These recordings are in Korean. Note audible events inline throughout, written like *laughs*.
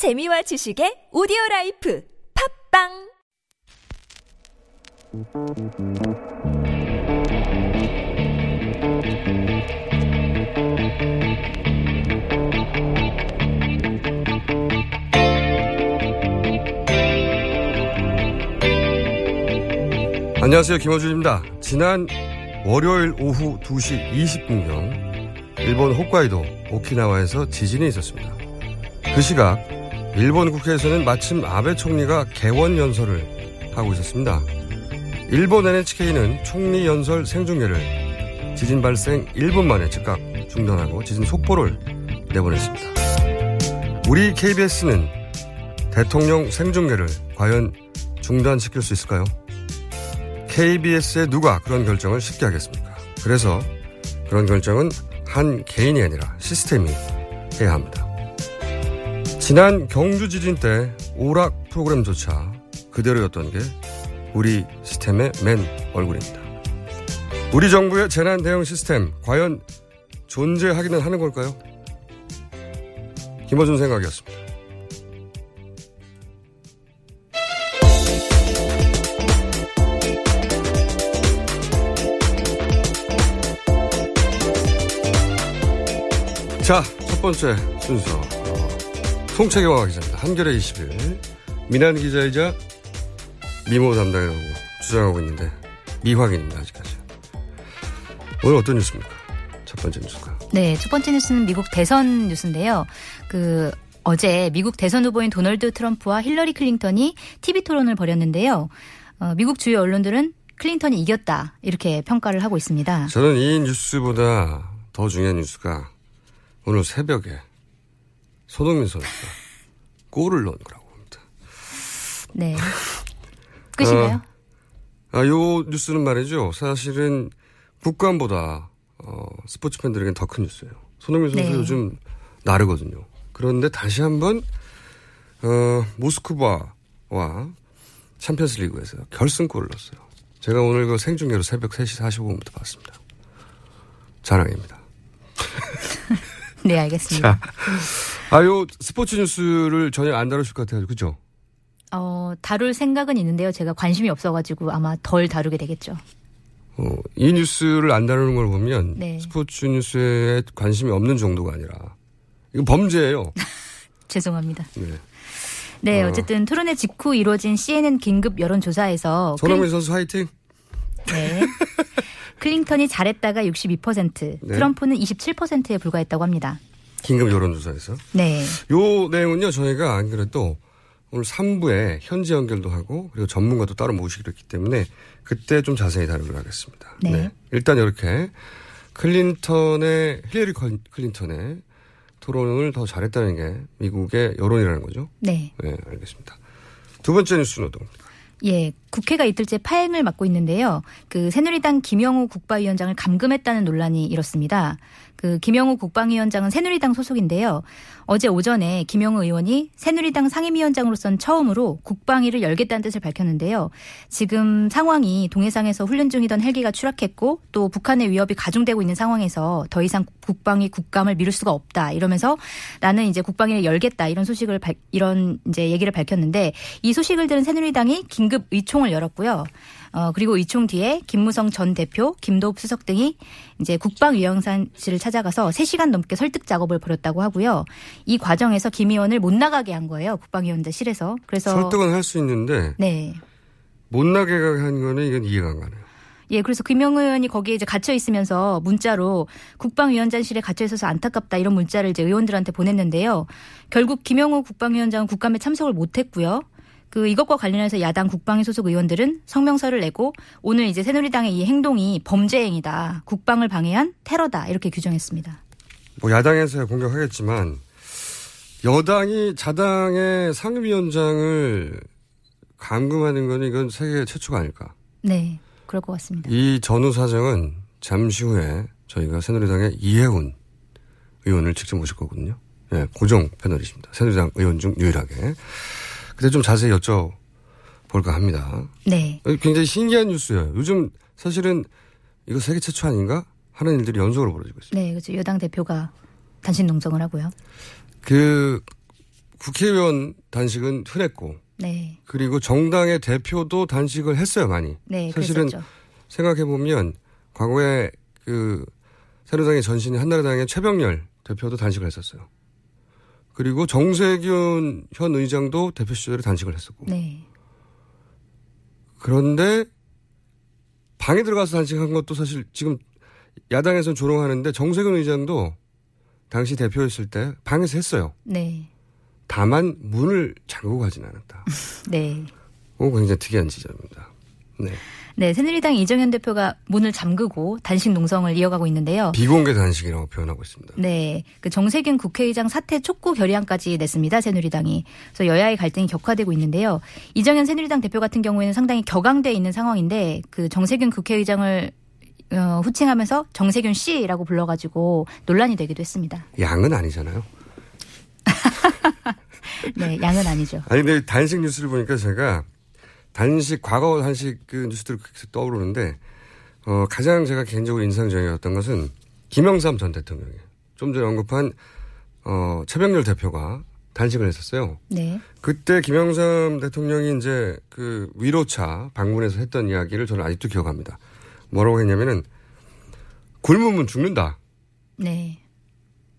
재미와 지식의 오디오 life 팟빵 안녕하세요. 김어준입니다. 지난 월요일 오후 2시 20분경 일본 홋카이도 오키나와에서 지진이 있었습니다. 그 시각 일본 국회에서는 마침 아베 총리가 개원 연설을 하고 있었습니다. 일본 NHK는 총리 연설 생중계를 지진 발생 1분 만에 즉각 중단하고 지진 속보를 내보냈습니다. 우리 KBS는 대통령 생중계를 과연 중단시킬 수 있을까요? KBS의 누가 그런 결정을 쉽게 하겠습니까? 그래서 그런 결정은 한 개인이 아니라 시스템이 해야 합니다. 지난 경주 지진 때 오락 프로그램조차 그대로였던 게 우리 시스템의 맨 얼굴입니다. 우리 정부의 재난 대응 시스템 과연 존재하기는 하는 걸까요? 김어준 생각이었습니다. 자, 첫 번째 순서. 어, 송채경화 기자입니다. 한겨레 21. 민한 기자이자 미모 담당이라고 주장하고 있는데 미확인입니다. 아직까지. 오늘 어떤 뉴스입니까? 첫 번째 뉴스가. 네, 첫 번째 뉴스는 미국 대선 뉴스인데요. 그 어제 미국 대선 후보인 도널드 트럼프와 힐러리 클린턴이 TV 토론을 벌였는데요. 어, 미국 주요 언론들은 클린턴이 이겼다 이렇게 평가를 하고 있습니다. 저는 이 뉴스보다 더 중요한 뉴스가 오늘 새벽에 손흥민 선수가 골을 넣은 거라고 봅니다. 네. 끝인가요? 어, 아, 요 뉴스는 말이죠. 사실은 국감보다 어, 스포츠 팬들에겐 더 큰 뉴스예요. 손흥민 선수 네. 요즘 나르거든요. 그런데 다시 한번 어, 모스크바와 챔피언스 리그에서 결승골을 넣었어요. 제가 오늘 그 생중계로 새벽 3시 45분부터 봤습니다. 자랑입니다. *laughs* 네, 알겠습니다. 아, 요 스포츠 뉴스를 전혀 안 다루실 것 같아요. 그죠? 어, 다룰 생각은 있는데요. 제가 관심이 없어가지고 아마 덜 다루게 되겠죠. 어, 이 뉴스를 안 다루는 걸 보면 네. 스포츠 뉴스에 관심이 없는 정도가 아니라 이거 범죄예요. *laughs* 죄송합니다. 네. 네, 어. 어쨌든 토론회 직후 이루어진 CNN 긴급 여론조사에서 손흥민 선수 화이팅. 네. *laughs* 클린턴이 잘했다가 62%, 네. 트럼프는 27%에 불과했다고 합니다. 긴급 여론조사에서. 네. 요 내용은요, 저희가 안 그래도 오늘 3부에 현지 연결도 하고 그리고 전문가도 따로 모시기로 했기 때문에 그때 좀 자세히 다루기로 하겠습니다. 네. 일단 이렇게 클린턴의, 힐러리 클- 클린턴의 토론을 더 잘했다는 게 미국의 여론이라는 거죠. 네. 네, 알겠습니다. 두 번째 뉴스는 어떤 겁니까? 예, 국회가 이틀째 파행을 맡고 있는데요. 그 새누리당 김영우 국방위원장을 감금했다는 논란이 일었습니다. 그 김영우 국방위원장은 새누리당 소속인데요. 어제 오전에 김영우 의원이 새누리당 상임위원장으로선 처음으로 국방위를 열겠다는 뜻을 밝혔는데요. 지금 상황이 동해상에서 훈련 중이던 헬기가 추락했고 또 북한의 위협이 가중되고 있는 상황에서 더 이상 국방위 국감을 미룰 수가 없다 이러면서 나는 이제 국방위를 열겠다 이런 소식을 밝- 이런 이제 얘기를 밝혔는데 이 소식을 들은 새누리당이 긴급 의총을 열었고요. 어, 그리고 의총 뒤에 김무성 전 대표, 김도읍 수석 등이 이제 국방위원장실을 찾아가서 3시간 넘게 설득 작업을 벌였다고 하고요. 이 과정에서 김 의원을 못 나가게 한 거예요. 국방위원장실에서. 그래서 설득은 할 수 있는데 네. 못 나게 한 거는 이건 이해가 안 가네요. 예, 그래서 김영우 의원이 거기에 이제 갇혀 있으면서 문자로 국방위원장실에 갇혀 있어서 안타깝다 이런 문자를 이제 의원들한테 보냈는데요. 결국 김영우 국방위원장은 국감에 참석을 못 했고요. 그 이것과 관련해서 야당 국방위 소속 의원들은 성명서를 내고 오늘 이제 새누리당의 이 행동이 범죄 행위다. 국방을 방해한 테러다. 이렇게 규정했습니다. 뭐 야당에서야 공격하겠지만 여당이 자당의 상임위원장을 감금하는 거는 이건 세계 최초가 아닐까. 네. 그럴 것 같습니다. 이 전후 사정은 잠시 후에 저희가 새누리당의 이해훈 의원을 직접 모실 거거든요. 예, 고정 패널이십니다. 새누리당 의원 중 유일하게. 근데 좀 자세히 여쭤볼까 합니다. 네. 굉장히 신기한 뉴스예요. 요즘 사실은 이거 세계 최초 아닌가 하는 일들이 연속으로 벌어지고 있어요. 네. 그렇죠. 여당 대표가 단신 농성을 하고요. 그 국회의원 단식은 흔했고 네. 그리고 정당의 대표도 단식을 했어요 많이. 네. 사실은. 생각해 보면 과거에 그 새누리당의 전신인 한나라당의 최병렬 대표도 단식을 했었어요. 그리고 정세균 현 의장도 대표 시절에 단식을 했었고. 네. 그런데 방에 들어가서 단식한 것도 사실 지금 야당에서는 조롱하는데 정세균 의장도 당시 대표였을 때 방에서 했어요. 네. 다만 문을 잠그고 가진 않았다. *laughs* 네. 오, 굉장히 특이한 지점입니다. 네. 네, 새누리당 이정현 대표가 문을 잠그고 단식 농성을 이어가고 있는데요. 비공개 단식이라고 표현하고 있습니다. 네, 그 정세균 국회의장 사퇴 촉구 결의안까지 냈습니다. 새누리당이. 그래서 여야의 갈등이 격화되고 있는데요. 이정현 새누리당 대표 같은 경우에는 상당히 격앙돼 있는 상황인데 그 정세균 국회의장을 어, 후칭하면서 정세균 씨라고 불러가지고 논란이 되기도 했습니다. 양은 아니잖아요. *laughs* 네, 양은 아니죠. 아니, 근데 단식 뉴스를 보니까 제가 단식, 과거 단식 그 뉴스들이 계속 떠오르는데, 어, 가장 제가 개인적으로 인상적이었던 것은 김영삼 전 대통령이에요. 좀 전에 언급한, 어, 최병렬 대표가 단식을 했었어요. 네, 그때 김영삼 대통령이 이제 그 위로차 방문해서 했던 이야기를 저는 아직도 기억합니다. 뭐라고 했냐면은, 굶으면 죽는다. 네,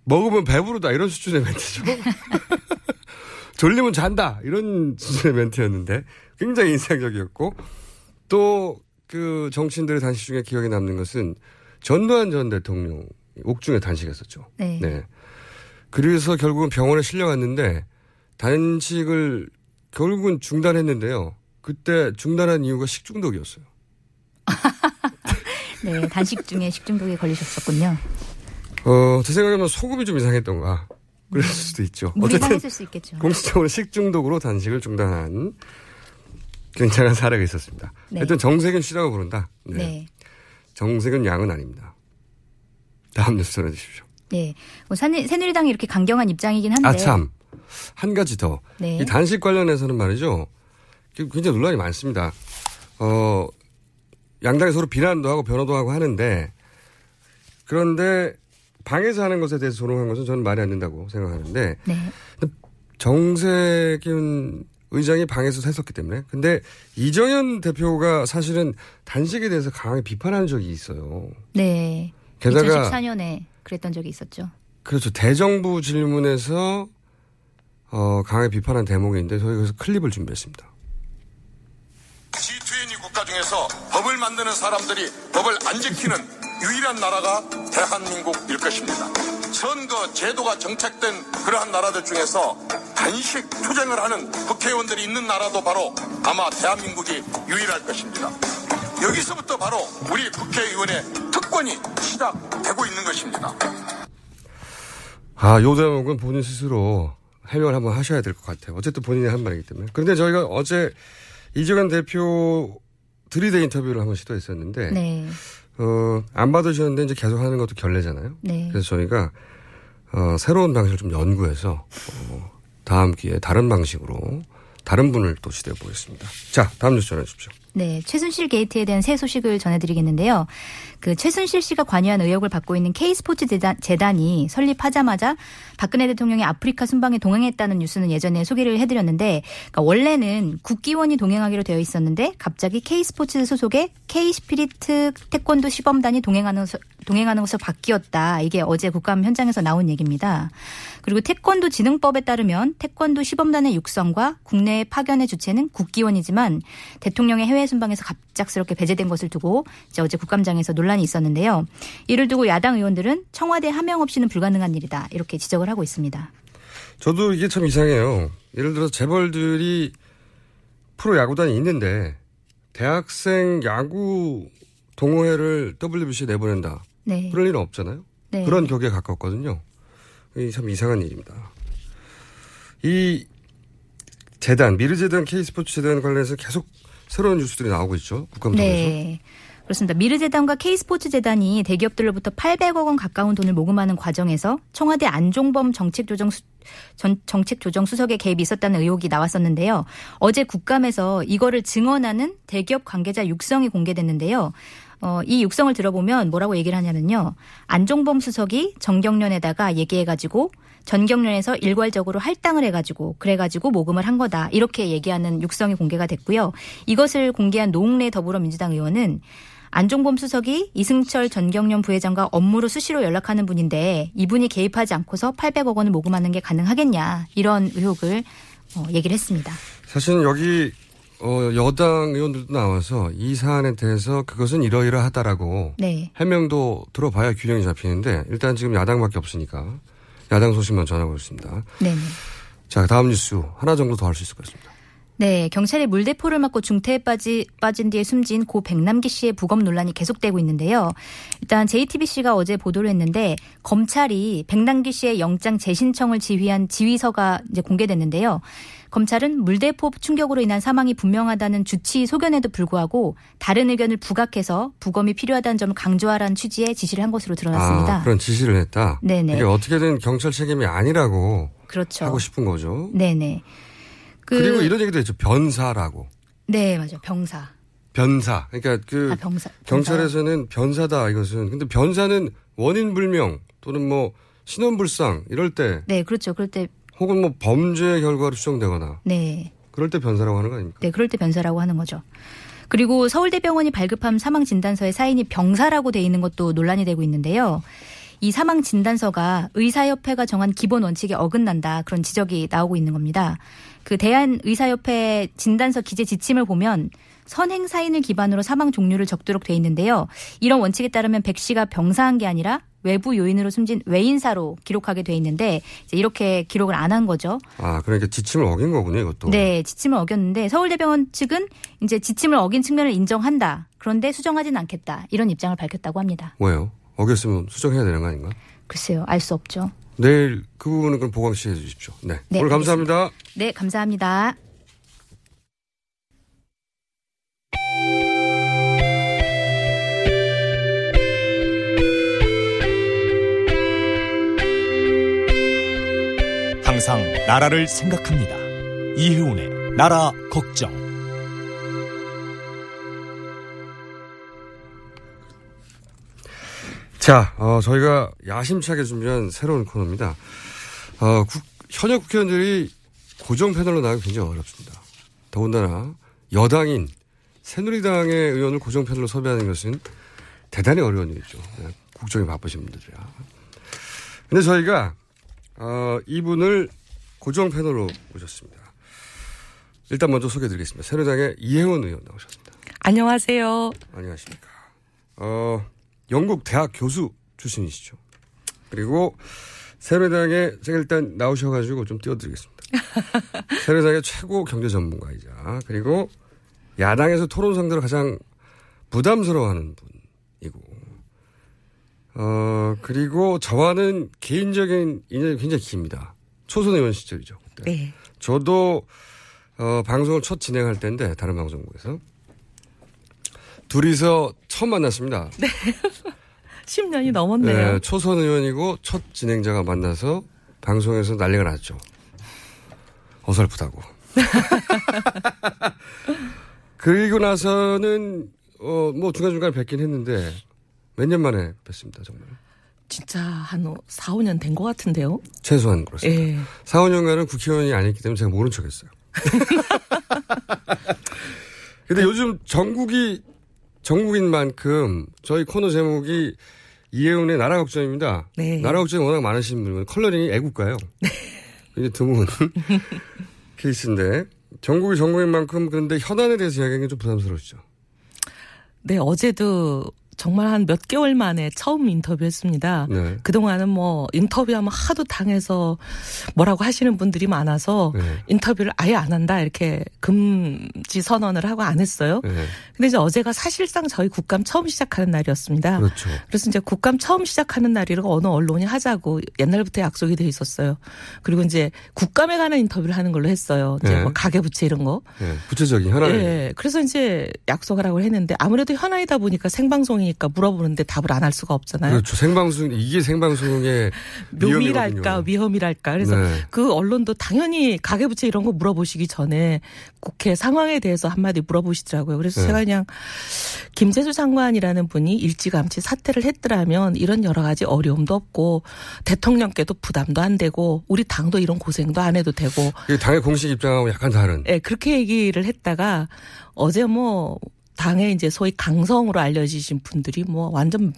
먹으면 배부르다. 이런 수준의 멘트죠. *laughs* 졸리면 잔다. 이런 수준의 멘트였는데 굉장히 인상적이었고 또 그 정치인들의 단식 중에 기억에 남는 것은 전두환 전 대통령 옥중에 단식했었죠. 네. 네. 그래서 결국은 병원에 실려갔는데 단식을 결국은 중단했는데요. 그때 중단한 이유가 식중독이었어요. *laughs* 네, 단식 중에 식중독에 걸리셨었군요. 어, 제 생각에는 소금이 좀 이상했던가. 그랬을 수도 있죠. 물이 어쨌든. 공식적으로 식중독으로 단식을 중단한 굉장한 사례가 있었습니다. 네. 하여튼 정세균 씨라고 부른다. 네. 네. 정세균 양은 아닙니다. 다음 뉴스 전해주십시오. 네. 뭐 새누- 새누리당이 이렇게 강경한 입장이긴 한데. 아, 참. 한 가지 더. 네. 이 단식 관련해서는 말이죠. 굉장히 논란이 많습니다. 어, 양당이 서로 비난도 하고 변호도 하고 하는데 그런데 방에서 하는 것에 대해서 조롱한 것은 저는 말이 안 된다고 생각하는데 네. 정세균 의장이 방에서 했었기 때문에. 근데 이정현 대표가 사실은 단식에 대해서 강하게 비판한 적이 있어요. 네. 게다가 2014년에 그랬던 적이 있었죠. 그렇죠. 대정부 질문에서 어, 강하게 비판한 대목이 있는데 저희 그래서 클립을 준비했습니다. G20 국가 중에서 법을 만드는 사람들이 법을 안 지키는 유일한 나라가 대한민국일 것입니다. 선거 제도가 정착된 그러한 나라들 중에서 단식 투쟁을 하는 국회의원들이 있는 나라도 바로 아마 대한민국이 유일할 것입니다. 여기서부터 바로 우리 국회의원의 특권이 시작되고 있는 것입니다. 아, 요 대목은 본인 스스로 해명을 한번 하셔야 될 것 같아요. 어쨌든 본인이 한 말이기 때문에. 그런데 저희가 어제 이재관 대표 들이대 인터뷰를 한번 시도했었는데, 네. 어, 안 받으셨는데 이제 계속 하는 것도 결례잖아요. 네. 그래서 저희가, 어, 새로운 방식을 좀 연구해서, 어, 다음 기회에 다른 방식으로 다른 분을 또 시도해 보겠습니다. 자, 다음 뉴스 전해 주십시오. 네, 최순실 게이트에 대한 새 소식을 전해드리겠는데요. 그 최순실 씨가 관여한 의혹을 받고 있는 K스포츠 재단, 재단 이 설립하자마자 박근혜 대통령이 아프리카 순방에 동행했다는 뉴스는 예전에 소개를 해드렸는데, 그러니까 원래는 국기원이 동행하기로 되어 있었는데 갑자기 K스포츠 소속의 K스피리트 태권도 시범단이 동행하는 소- 동행하는 것으로 바뀌었다. 이게 어제 국감 현장에서 나온 얘기입니다. 그리고 태권도 진흥법에 따르면 태권도 시범단의 육성과 국내의 파견의 주체는 국기원이지만 대통령의 해외 순방에서 갑작스럽게 배제된 것을 두고 어제 국감장에서 논란이 있었는데요. 이를 두고 야당 의원들은 청와대 하명 없이는 불가능한 일이다. 이렇게 지적을 하고 있습니다. 저도 이게 참 이상해요. 예를 들어서 재벌들이 프로 야구단이 있는데 대학생 야구 동호회를 WBC에 내보낸다. 네. 그럴 일은 없잖아요. 네. 그런 격에 가깝거든요. 이참 이상한 일입니다. 이 재단, 미르재단, K스포츠 재단 관련해서 계속 새로운 뉴스들이 나오고 있죠. 국감장에서. 네. 그렇습니다. 미르재단과 K스포츠재단이 대기업들로부터 800억 원 가까운 돈을 모금하는 과정에서 청와대 안종범 정책조정 수, 전, 정책조정 수석의 개입이 있었다는 의혹이 나왔었는데요. 어제 국감에서 이거를 증언하는 대기업 관계자 육성이 공개됐는데요. 어, 이 육성을 들어보면 뭐라고 얘기를 하냐면요. 안종범 수석이 정경련에다가 얘기해가지고 전경련에서 일괄적으로 할당을 해가지고 그래가지고 모금을 한 거다 이렇게 얘기하는 육성이 공개가 됐고요. 이것을 공개한 노웅래 더불어민주당 의원은 안종범 수석이 이승철 전경련 부회장과 업무로 수시로 연락하는 분인데 이분이 개입하지 않고서 800억 원을 모금하는 게 가능하겠냐 이런 의혹을 어, 얘기를 했습니다. 사실은 여기 어, 여당 의원들도 나와서 이 사안에 대해서 그것은 이러이러하다라고 네. 해명도 들어봐야 균형이 잡히는데 일단 지금 야당밖에 없으니까 야당 소식만 전하고 있습니다. 네네. 자 다음 뉴스 하나 정도 더 할 수 있을 것 같습니다. 네, 경찰이 물대포를 맞고 중태에 빠지, 빠진 뒤에 숨진 고 백남기 씨의 부검 논란이 계속되고 있는데요. 일단 JTBC가 어제 보도를 했는데 검찰이 백남기 씨의 영장 재신청을 지휘한 지휘서가 이제 공개됐는데요. 검찰은 물대포 충격으로 인한 사망이 분명하다는 주치 소견에도 불구하고 다른 의견을 부각해서 부검이 필요하다는 점을 강조하라는 취지의 지시를 한 것으로 드러났습니다. 아, 그런 지시를 했다. 네네. 이게 어떻게든 경찰 책임이 아니라고 그렇죠. 하고 싶은 거죠. 네네. 그, 그, 리고 이런 얘기도 했죠. 변사라고. 네, 맞아요. 병사. 변사. 그러니까 그 아, 병사. 경찰에서는 변사다 이것은. 근데 변사는 원인 불명 또는 뭐 신원불상 이럴 때 네, 그렇죠. 그럴 때 혹은 뭐 범죄 결과로 추정되거나 네. 그럴 때 변사라고 하는 거 아닙니까? 네, 그럴 때 변사라고 하는 거죠. 그리고 서울대병원이 발급한 사망 진단서에 사인이 병사라고 돼 있는 것도 논란이 되고 있는데요. 이 사망 진단서가 의사협회가 정한 기본 원칙에 어긋난다 그런 지적이 나오고 있는 겁니다. 그 대한의사협회 진단서 기재 지침을 보면 선행 사인을 기반으로 사망 종류를 적도록 돼 있는데요. 이런 원칙에 따르면 백 씨가 병사한 게 아니라 외부 요인으로 숨진 외인사로 기록하게 돼 있는데 이제 이렇게 기록을 안 한 거죠. 아, 그러니까 지침을 어긴 거군요, 이것도. 네, 지침을 어겼는데 서울대병원 측은 이제 지침을 어긴 측면을 인정한다. 그런데 수정하지는 않겠다. 이런 입장을 밝혔다고 합니다. 뭐예요? 어겼으면 수정해야 되는 거 아닌가? 글쎄요, 알 수 없죠. 내일 그 부분은 그럼 보강 씨 해주십시오. 네. 네, 오늘 감사합니다. 네, 감사합니다. 항상 나라를 생각합니다. 이혜훈의 나라 걱정. 자, 어, 저희가 야심차게 준비한 새로운 코너입니다. 어, 국, 현역 국회의원들이 고정 패널로 나가기 굉장히 어렵습니다. 더군다나 여당인 새누리당의 의원을 고정 패널로 섭외하는 것은 대단히 어려운 일이죠. 네, 국정이 바쁘신 분들이라. 근데 저희가 어, 이분을 고정 패널로 모셨습니다. 일단 먼저 소개해드리겠습니다. 새누리당의 이혜원 의원 나오셨습니다. 안녕하세요. 안녕하십니까. 어, 영국 대학 교수 출신이시죠. 그리고 새누리당에 제가 일단 나오셔가지고 좀 띄워드리겠습니다. *laughs* 새누리당의 최고 경제 전문가이자 그리고 야당에서 토론 상대로 가장 부담스러워하는 분이고 어 그리고 저와는 개인적인 인연이 굉장히 깁니다. 초선 의원 시절이죠. 그때. 네. 저도 어, 방송을 첫 진행할 때인데 다른 방송국에서 둘이서 처음 만났습니다. *laughs* 10년이 넘었네요. 네, 초선 의원이고 첫 진행자가 만나서 방송에서 난리가 났죠. 어설프다고. *laughs* 그리고 나서는 어 뭐 중간중간 뵙긴 했는데 몇 년 만에 뵀습니다 정말. 진짜 한 4, 5년 된 것 같은데요. 최소한 그렇습니다. 예. 4, 5년간은 국회의원이 아니기 때문에 제가 모른 척 했어요. *laughs* 근데 요즘 정국이 정국인 만큼 저희 코너 제목이 이혜훈의 나라 걱정입니다. 네. 나라 걱정이 워낙 많으신 분은 컬러링이 애국가요. 굉장히 드문 *laughs* 케이스인데 전국이 전국인 만큼 그런데 현안에 대해서 이야기하기는 좀 부담스러우시죠. 네, 어제도 정말 한 몇 개월 만에 처음 인터뷰했습니다. 네. 그동안은 뭐 인터뷰하면 하도 당해서 뭐라고 하시는 분들이 많아서 네. 인터뷰를 아예 안 한다 이렇게 금지 선언을 하고 안 했어요. 네. 근데 이제 어제가 사실상 저희 국감 처음 시작하는 날이었습니다. 그렇죠. 그래서 이제 국감 처음 시작하는 날이라고 어느 언론이 하자고 옛날부터 약속이 돼 있었어요. 그리고 이제 국감에 관한 인터뷰를 하는 걸로 했어요. 이제 네. 뭐 가계부채 이런 거. 네. 구체적인 현안에 예. 그래서 이제 약속을 하고 했는데 아무래도 현안이다 보니까 생방송이 방송이니까 물어보는데 답을 안 할 수가 없잖아요. 그렇죠. 생방송 이게 생방송의 *laughs* 묘미랄까. 위험이랄까 그래서 네. 그 언론도 당연히 가계부채 이런 거 물어보시기 전에 국회 상황에 대해서 한마디 물어보시더라고요. 그래서 네. 제가 그냥 김재수 장관이라는 분이 일찌감치 사퇴를 했더라면 이런 여러 가지 어려움도 없고 대통령께도 부담도 안 되고 우리 당도 이런 고생도 안 해도 되고 당의 공식 입장하고 약간 다른. 예, 그렇게 얘기를 했다가 어제 뭐 당의 이제 소위 강성으로 알려지신 분들이 뭐 완전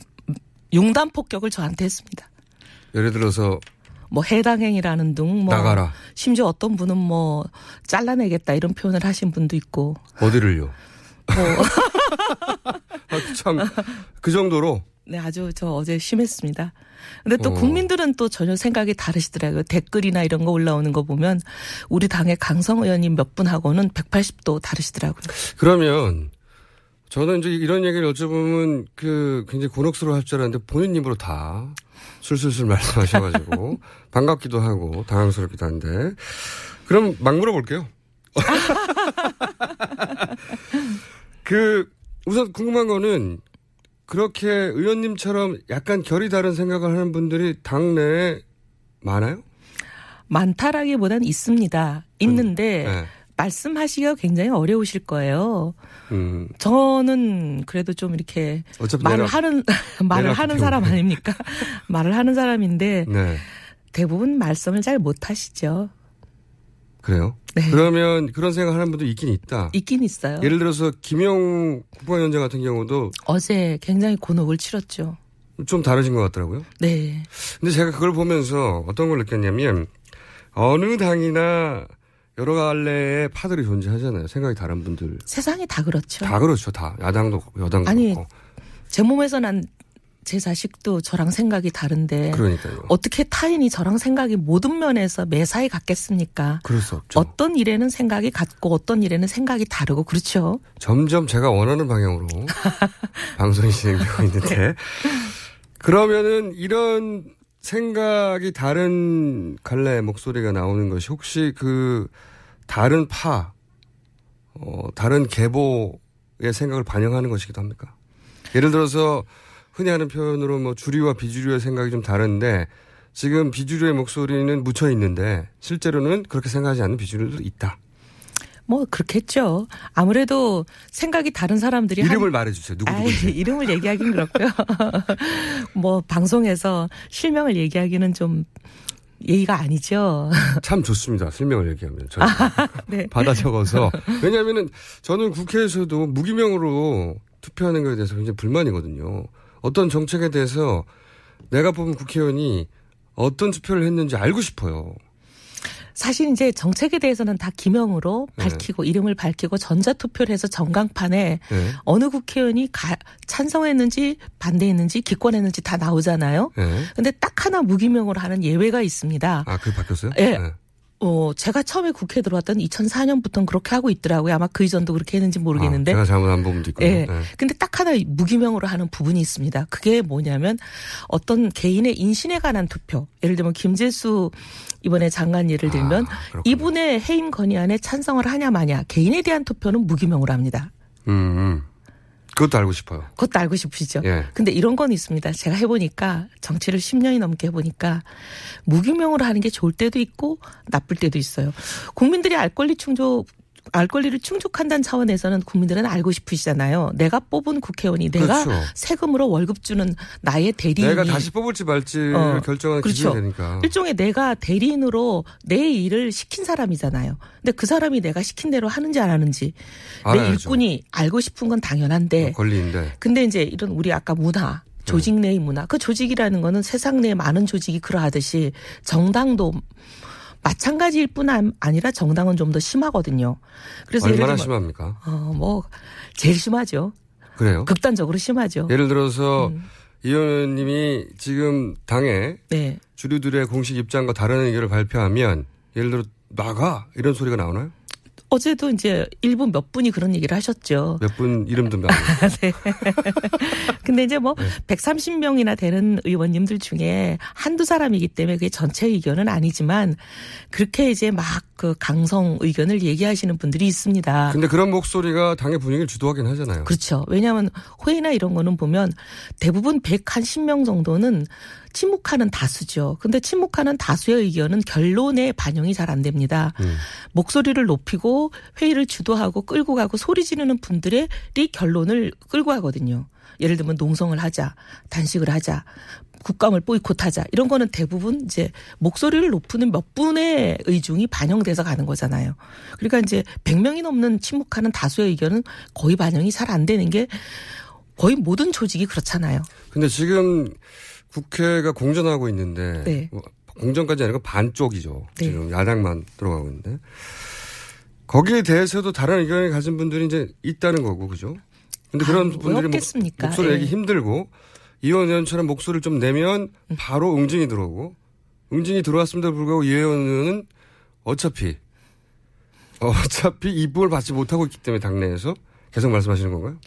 용단 폭격을 저한테 했습니다. 예를 들어서 뭐 해당행위라는 등 뭐 나가라. 심지어 어떤 분은 뭐 잘라내겠다 이런 표현을 하신 분도 있고 어디를요? 뭐 *laughs* 아, 참, 그 정도로. 네, 아주 저 어제 심했습니다. 근데 또 어. 국민들은 또 전혀 생각이 다르시더라고요. 댓글이나 이런 거 올라오는 거 보면 우리 당의 강성 의원님 몇 분하고는 180도 다르시더라고요. 그러면 저는 이제 이런 얘기를 여쭤보면 그 굉장히 곤혹스러워 할 줄 알았는데 본인 입으로 다 술술술 말씀하셔가지고 *laughs* 반갑기도 하고 당황스럽기도 한데 그럼 막 물어볼게요. *laughs* 그 우선 궁금한 거는 그렇게 의원님처럼 약간 결이 다른 생각을 하는 분들이 당내에 많아요? 많다라기보다는 있습니다. 있는데 네. 말씀하시기가 굉장히 어려우실 거예요. 음, 저는 그래도 좀 이렇게 말을 내가- 하는 *laughs* 말을 하는 사람. 아닙니까? *laughs* 말을 하는 사람인데 네. 대부분 말씀을 잘 못하시죠. 그래요? 네. 그러면 그런 생각 하는 분도 있긴 있다. 있긴 있어요. 예를 들어서 김영 국방위원장 같은 경우도 어제 굉장히 곤혹을 치렀죠. 좀 다르신 것 같더라고요. 네. 근데 제가 그걸 보면서 어떤 걸 느꼈냐면 어느 당이나 여러 갈래의 파들이 존재하잖아요. 생각이 다른 분들. 세상이 다 그렇죠. 다 그렇죠. 다. 야당도 여당도 아니, 그렇고. 제 몸에서 난 제 자식도 저랑 생각이 다른데 그러니까요. 어떻게 타인이 저랑 생각이 모든 면에서 매사에 같겠습니까? 그럴 수 없죠. 어떤 일에는 생각이 같고 어떤 일에는 생각이 다르고 그렇죠. 점점 제가 원하는 방향으로 *laughs* 방송이 진행되고 있는데 그러면은 이런 생각이 다른 갈래 목소리가 나오는 것이 혹시 그 다른 파, 어, 다른 계보의 생각을 반영하는 것이기도 합니까? 예를 들어서 흔히 하는 표현으로 뭐 주류와 비주류의 생각이 좀 다른데 지금 비주류의 목소리는 묻혀 있는데 실제로는 그렇게 생각하지 않는 비주류도 있다. 뭐 그렇겠죠. 아무래도 생각이 다른 사람들이 한- 이름을 말해주세요. 누구 누구인지. 이름을 얘기하긴 그렇고요. *laughs* 뭐 방송에서 실명을 얘기하기는 좀 예의가 아니죠. *laughs* 참 좋습니다. 설명을 얘기하면. 저는 네. 받아 적어서. 왜냐하면은 저는 국회에서도 무기명으로 투표하는 것에 대해서 굉장히 불만이거든요. 어떤 정책에 대해서 내가 뽑은 국회의원이 어떤 투표를 했는지 알고 싶어요. 사실 이제 정책에 대해서는 다 기명으로 네. 밝히고 이름을 밝히고 전자투표를 해서 전광판에 네. 어느 국회의원이 가- 찬성했는지 반대했는지 기권했는지 다 나오잖아요. 네. 근데 딱 하나 무기명으로 하는 예외가 있습니다. 아, 그게 바뀌었어요? 예. 네. 어, 제가 처음에 국회에 들어왔던 2004년부터는 그렇게 하고 있더라고요. 아마 그 이전도 그렇게 했는지 모르겠는데. 아, 제가 잘못한 부분도 있군요. 예. 네. 근데 딱 하나 무기명으로 하는 부분이 있습니다. 그게 뭐냐면 어떤 개인의 인신에 관한 투표. 예를 들면 김재수 이번에 장관 예를 들면 아. 이분의 해임 건의안에 찬성을 하냐 마냐 개인에 대한 투표는 무기명으로 합니다. 음, 음. 그것도 알고 싶어요. 그것도 알고 싶으시죠? 예. 근데 이런 건 있습니다. 제가 해보니까 정치를 10년이 넘게 해보니까 무기명으로 하는 게 좋을 때도 있고 나쁠 때도 있어요. 국민들이 알 권리 충족 알 권리를 충족한다는 차원에서는 국민들은 알고 싶으시잖아요. 내가 뽑은 국회의원이 내가 그렇죠. 세금으로 월급 주는 나의 대리인이 내가 다시 뽑을지 말지를 어, 결정하는 그렇죠. 기준이 되니까. 일종의 내가 대리인으로 내 일을 시킨 사람이잖아요. 근데 그 사람이 내가 시킨 대로 하는지 안 하는지 내 알아야죠. 일꾼이 알고 싶은 건 당연한데 권리인데. 근데 이제 이런 우리 아까 문화, 조직 내의 문화, 그 조직이라는 거는 세상 내 많은 조직이 그러하듯이 정당도 마찬가지일 뿐 안- 아니라 정당은 좀 더 심하거든요. 그래서 얼마나 들면 심합니까? 어, 뭐 제일 심하죠. 그래요? 극단적으로 심하죠. 예를 들어서 음. 이 의원님이 지금 당에 네. 주류들의 공식 입장과 다른 의견을 발표하면 예를 들어 나가 이런 소리가 나오나요? 어제도 이제 일부 몇 분이 그런 얘기를 하셨죠. 몇 분 이름도 명. *laughs* 네. *laughs* 근데 이제 뭐 130명이나 되는 의원님들 중에 한두 사람이기 때문에 그게 전체 의견은 아니지만 그렇게 이제 막 그 강성 의견을 얘기하시는 분들이 있습니다. 근데 그런 목소리가 당의 분위기를 주도하긴 하잖아요. 그렇죠. 왜냐하면 회의나 이런 거는 보면 대부분 110명 정도는 침묵하는 다수죠. 근데 침묵하는 다수의 의견은 결론에 반영이 잘 안 됩니다. 음. 목소리를 높이고 회의를 주도하고 끌고 가고 소리 지르는 분들이 결론을 끌고 가거든요. 예를 들면 농성을 하자, 단식을 하자, 국감을 보이콧하자 이런 거는 대부분 이제 목소리를 높이는 몇 분의 의중이 반영돼서 가는 거잖아요. 그러니까 이제 100명이 넘는 침묵하는 다수의 의견은 거의 반영이 잘 안 되는 게 거의 모든 조직이 그렇잖아요. 근데 지금 국회가 공전하고 있는데 네. 뭐 공전까지 아니고 반쪽이죠. 네. 지금 야당만 들어가고 있는데 거기에 대해서도 다른 의견을 가진 분들이 이제 있다는 거고 그죠? 근데 그런 왜 분들이 목? 목소리 내기 예. 힘들고 이원 의원처럼 목소리를 좀 내면 바로 응징이 들어오고 응징이 들어왔음에도 불구하고 이 의원은 어차피 어차피 이쁨을 받지 못하고 있기 때문에 당내에서 계속 말씀하시는 건가요?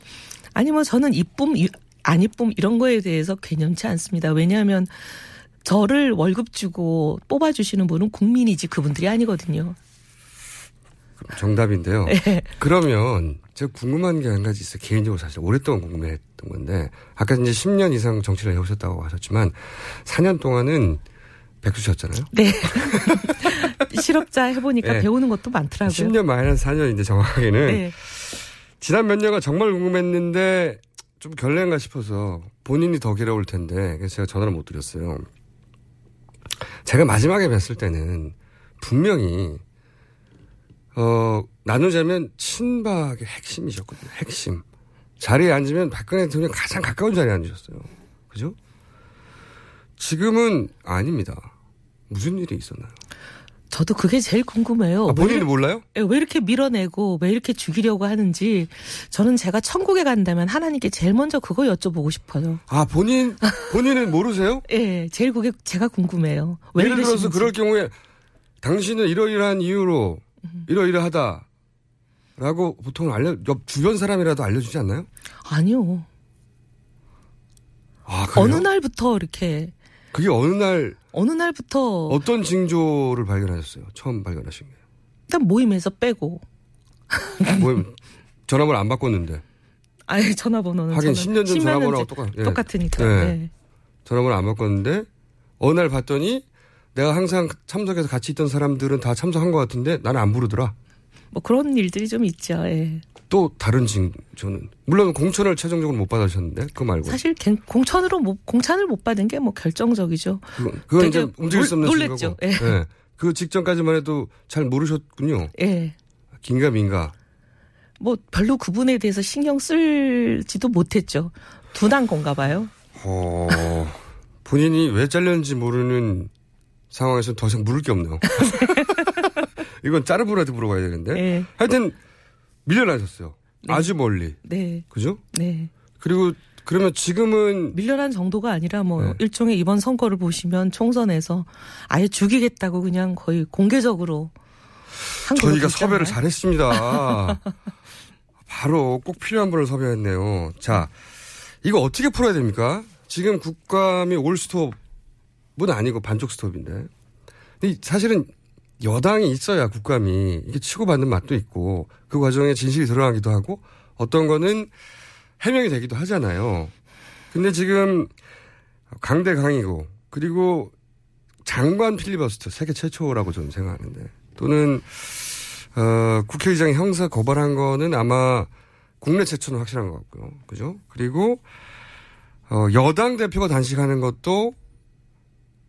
아니 뭐 저는 이쁨 이- 안 이쁨 이런 거에 대해서 개념치 않습니다. 왜냐하면 저를 월급 주고 뽑아주시는 분은 국민이지 그분들이 아니거든요. 정답인데요. 네. 그러면 제가 궁금한 게 한 가지 있어요. 개인적으로 사실 오랫동안 궁금했던 건데 아까 이제 10년 이상 정치를 해오셨다고 하셨지만 4년 동안은 백수셨잖아요. 네. *laughs* 실업자 해보니까 네. 배우는 것도 많더라고요. 10년 마이너스 4년인데 정확하게는 네. 지난 몇 년간 정말 궁금했는데 좀 결례인가 싶어서 본인이 더 괴로울 텐데 제가 전화를 못 드렸어요. 제가 마지막에 뵀을 때는 분명히 어 나누자면 친박의 핵심이셨거든요. 핵심. 자리에 앉으면 박근혜 대통령 가장 가까운 자리에 앉으셨어요. 그죠? 지금은 아닙니다. 무슨 일이 있었나요? 저도 그게 제일 궁금해요. 아, 본인이 몰라요? 왜 이렇게 밀어내고 왜 이렇게 죽이려고 하는지 저는 제가 천국에 간다면 하나님께 제일 먼저 그거 여쭤보고 싶어요. 아 본인 *laughs* 본인은 모르세요? 예, 제일 그게 제가 궁금해요. 왜 예를 들어서. 그럴 경우에 당신은 이러이러한 이유로 이러이러하다라고 보통 알려 옆 주변 사람이라도 알려주지 않나요? 아니요. 아 그래요? 어느 날부터 이렇게 그게 어느 날 어느 날부터 어떤 징조를 발견하셨어요? 처음 발견하신 게. 일단 모임에서 빼고 *laughs* 뭐 전화번호 안 바꿨는데 아예 전화번호는 하긴 저는 10년 전 10년 전화번호가 전 똑같- 예. 똑같으니까. 네. 네. 전화번호 안 바꿨는데 어느 날 봤더니 내가 항상 참석해서 같이 있던 사람들은 다 참석한 것 같은데 나는 안 부르더라. 뭐 그런 일들이 좀 있죠. 예. 또 다른 징조는 물론 공천을 최종적으로 못 받으셨는데 그거 말고 사실 갱- 공천으로 못, 공천을 못 받은 게 뭐 결정적이죠. 그건, 그건 이제 움직일 수 없는. 놀랬죠. 예. 예. 그 직전까지만 해도 잘 모르셨군요. 예. 긴가 민가. 뭐 별로 그분에 대해서 신경 쓸지도 못했죠. 둔한 건가 봐요. 어, 본인이 왜 잘렸는지 모르는 상황에서 더 이상 물을 게 없네요. *laughs* 이건 짜르부라도 물어봐야 되는데. 예. 하여튼 밀려나셨어요. 아주 멀리. 네. 그죠? 네. 그리고 그러면 지금은 밀려난 정도가 아니라 뭐 네. 일종의 이번 선거를 보시면 총선에서 아예 죽이겠다고 그냥 거의 공개적으로 저희가. 섭외를 잘했습니다. *laughs* 바로 꼭 필요한 분을 섭외했네요. 자, 이거 어떻게 풀어야 됩니까? 지금 국감이 올 스톱은 아니고 반쪽 스톱인데. 사실은 여당이 있어야 국감이 이게 치고받는 맛도 있고 그 과정에 진실이 드러나기도 하고 어떤 거는 해명이 되기도 하잖아요. 근데 지금 강대 강이고 그리고 장관 필리버스터 세계 최초라고 저는 생각하는데 또는 어, 국회의장이 형사 고발한 거는 아마 국내 최초는 확실한 것 같고요. 그죠? 그리고 어, 여당 대표가 단식하는 것도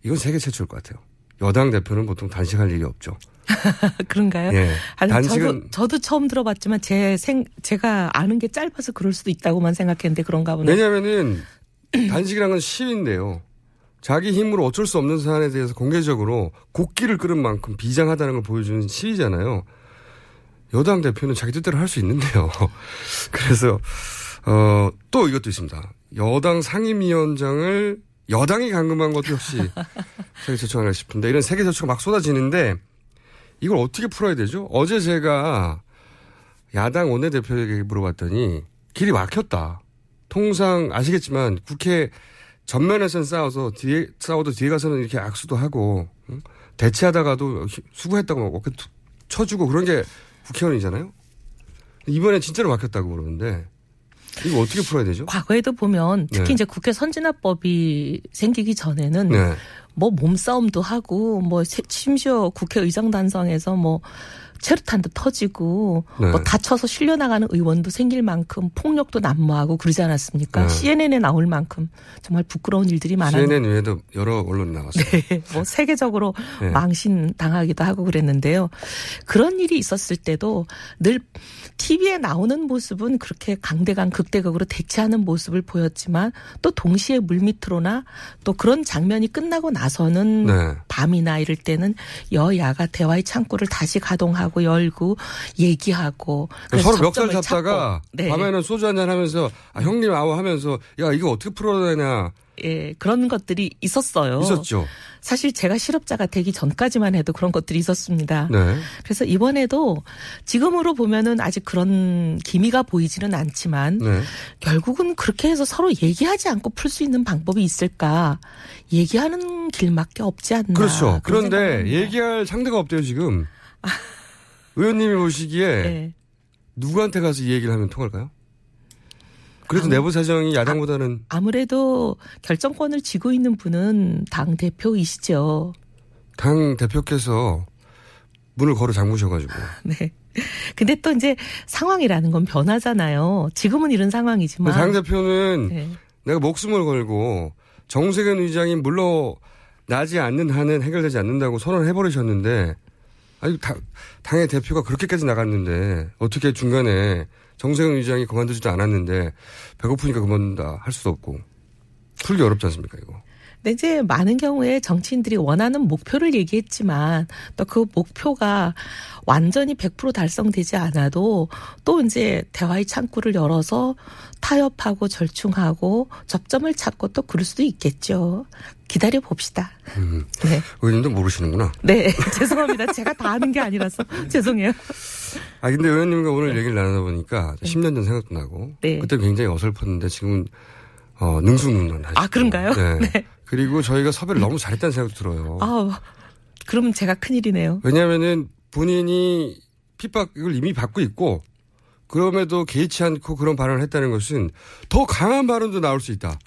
이건 세계 최초일 것 같아요. 여당 대표는 보통 단식할 일이 없죠. *laughs* 그런가요? 예. 아니, 단식은 저도, 저도 처음 들어봤지만 제 생, 제가 아는 게 짧아서 그럴 수도 있다고만 생각했는데 그런가 보네. 왜냐면은 *clears throat* 단식이란 건 시위인데요. 자기 힘으로 어쩔 수 없는 사안에 대해서 공개적으로 곡기를 끓은 만큼 비장하다는 걸 보여주는 시위잖아요. 여당 대표는 자기 뜻대로 할 수 있는데요. *laughs* 그래서 어, 또 이것도 있습니다. 여당 상임위원장을 여당이 감금한 것도 역시 세계 최초 아닐까 싶은데 이런 세계 최초가 막 쏟아지는데 이걸 어떻게 풀어야 되죠? 어제 제가 야당 원내대표에게 물어봤더니 길이 막혔다. 통상 아시겠지만 국회 전면에서는 싸워서 뒤에 싸워도 뒤에 가서는 이렇게 악수도 하고 응? 대치하다가도 수고했다고 막 어깨 툭 쳐주고 그런 게 국회의원이잖아요. 이번에 진짜로 막혔다고 그러는데 이거 어떻게 풀어야 되죠? 과거에도 보면 특히 네. 이제 국회 선진화법이 생기기 전에는 네. 뭐 몸싸움도 하고 뭐 세- 심지어 국회 의장 단성에서 뭐 체류탄도 터지고 네. 뭐 다쳐서 실려나가는 의원도 생길 만큼 폭력도 난무하고 그러지 않았습니까? 네. CNN에 나올 만큼 정말 부끄러운 일들이 많았는데 CNN 외에도 여러 언론 나왔어요. 뭐 세계적으로 네. 망신 당하기도 하고 그랬는데요. 그런 일이 있었을 때도 늘 TV에 나오는 모습은 그렇게 강대강 극대극으로 대치하는 모습을 보였지만 또 동시에 물밑으로나 또 그런 장면이 끝나고 나서는 네. 밤이나 이럴 때는 여야가 대화의 창구를 다시 가동하고 열고 얘기하고 서로 멱살 잡다가. 네. 밤에는 소주 한잔 하면서 아, 형님 아우 하면서 야 이거 어떻게 풀어야 되냐 예, 그런 것들이 있었어요. 있었죠. 사실 제가 실업자가 되기 전까지만 해도 그런 것들이 있었습니다. 네. 그래서 이번에도 지금으로 보면은 아직 그런 기미가 보이지는 않지만 네. 결국은 그렇게 해서 서로 얘기하지 않고 풀 수 있는 방법이 있을까? 얘기하는 길밖에 없지 않나. 그렇죠. 그런 그런데 얘기할 상대가 없대요 지금. 의원님이 보시기에. 네. 누구한테 가서 이 얘기를 하면 통할까요? 그래도 아, 내부 사정이 야당보다는 아 무래도 결정권을 쥐고 있는 분은 당 대표이시죠. 당 대표께서 문을 걸어 잠그셔가지고 *laughs* 네. 근데 또 이제 상황이라는 건 변하잖아요. 지금은 이런 상황이지만. 당 대표는 네. 내가 목숨을 걸고 정세균 의장이 물러나지 않는 한은 해결되지 않는다고 선언을 해버리셨는데 아니 당, 당의 대표가 그렇게까지 나갔는데 어떻게 중간에 정세균 의장이 그만두지도 않았는데 배고프니까 그만둔다 할 수도 없고. 풀기 어렵지 않습니까 이거 이제 많은 경우에 정치인들이 원하는 목표를 얘기했지만 또 그 목표가 완전히 100% 달성되지 않아도 또 이제 대화의 창구를 열어서 타협하고 절충하고 접점을 찾고 또 그럴 수도 있겠죠. 기다려 봅시다. 네. 의원님도 모르시는구나 네. *laughs* 죄송합니다. 제가 다 아는 게 아니라서 *laughs* 죄송해요. 아 근데 의원님과 오늘 얘기를 나누다 보니까 10년 전 생각도 나고 네. 그때 굉장히 어설펐는데 지금은 어, 능수능란 하시고 아, 그런가요? 네. *laughs* 그리고 저희가 섭외를 너무 잘했다는 생각도 들어요. 아, 그럼 제가 큰일이네요. 왜냐하면은 본인이 핍박을 이미 받고 있고 그럼에도 개의치 않고 그런 발언을 했다는 것은 더 강한 발언도 나올 수 있다.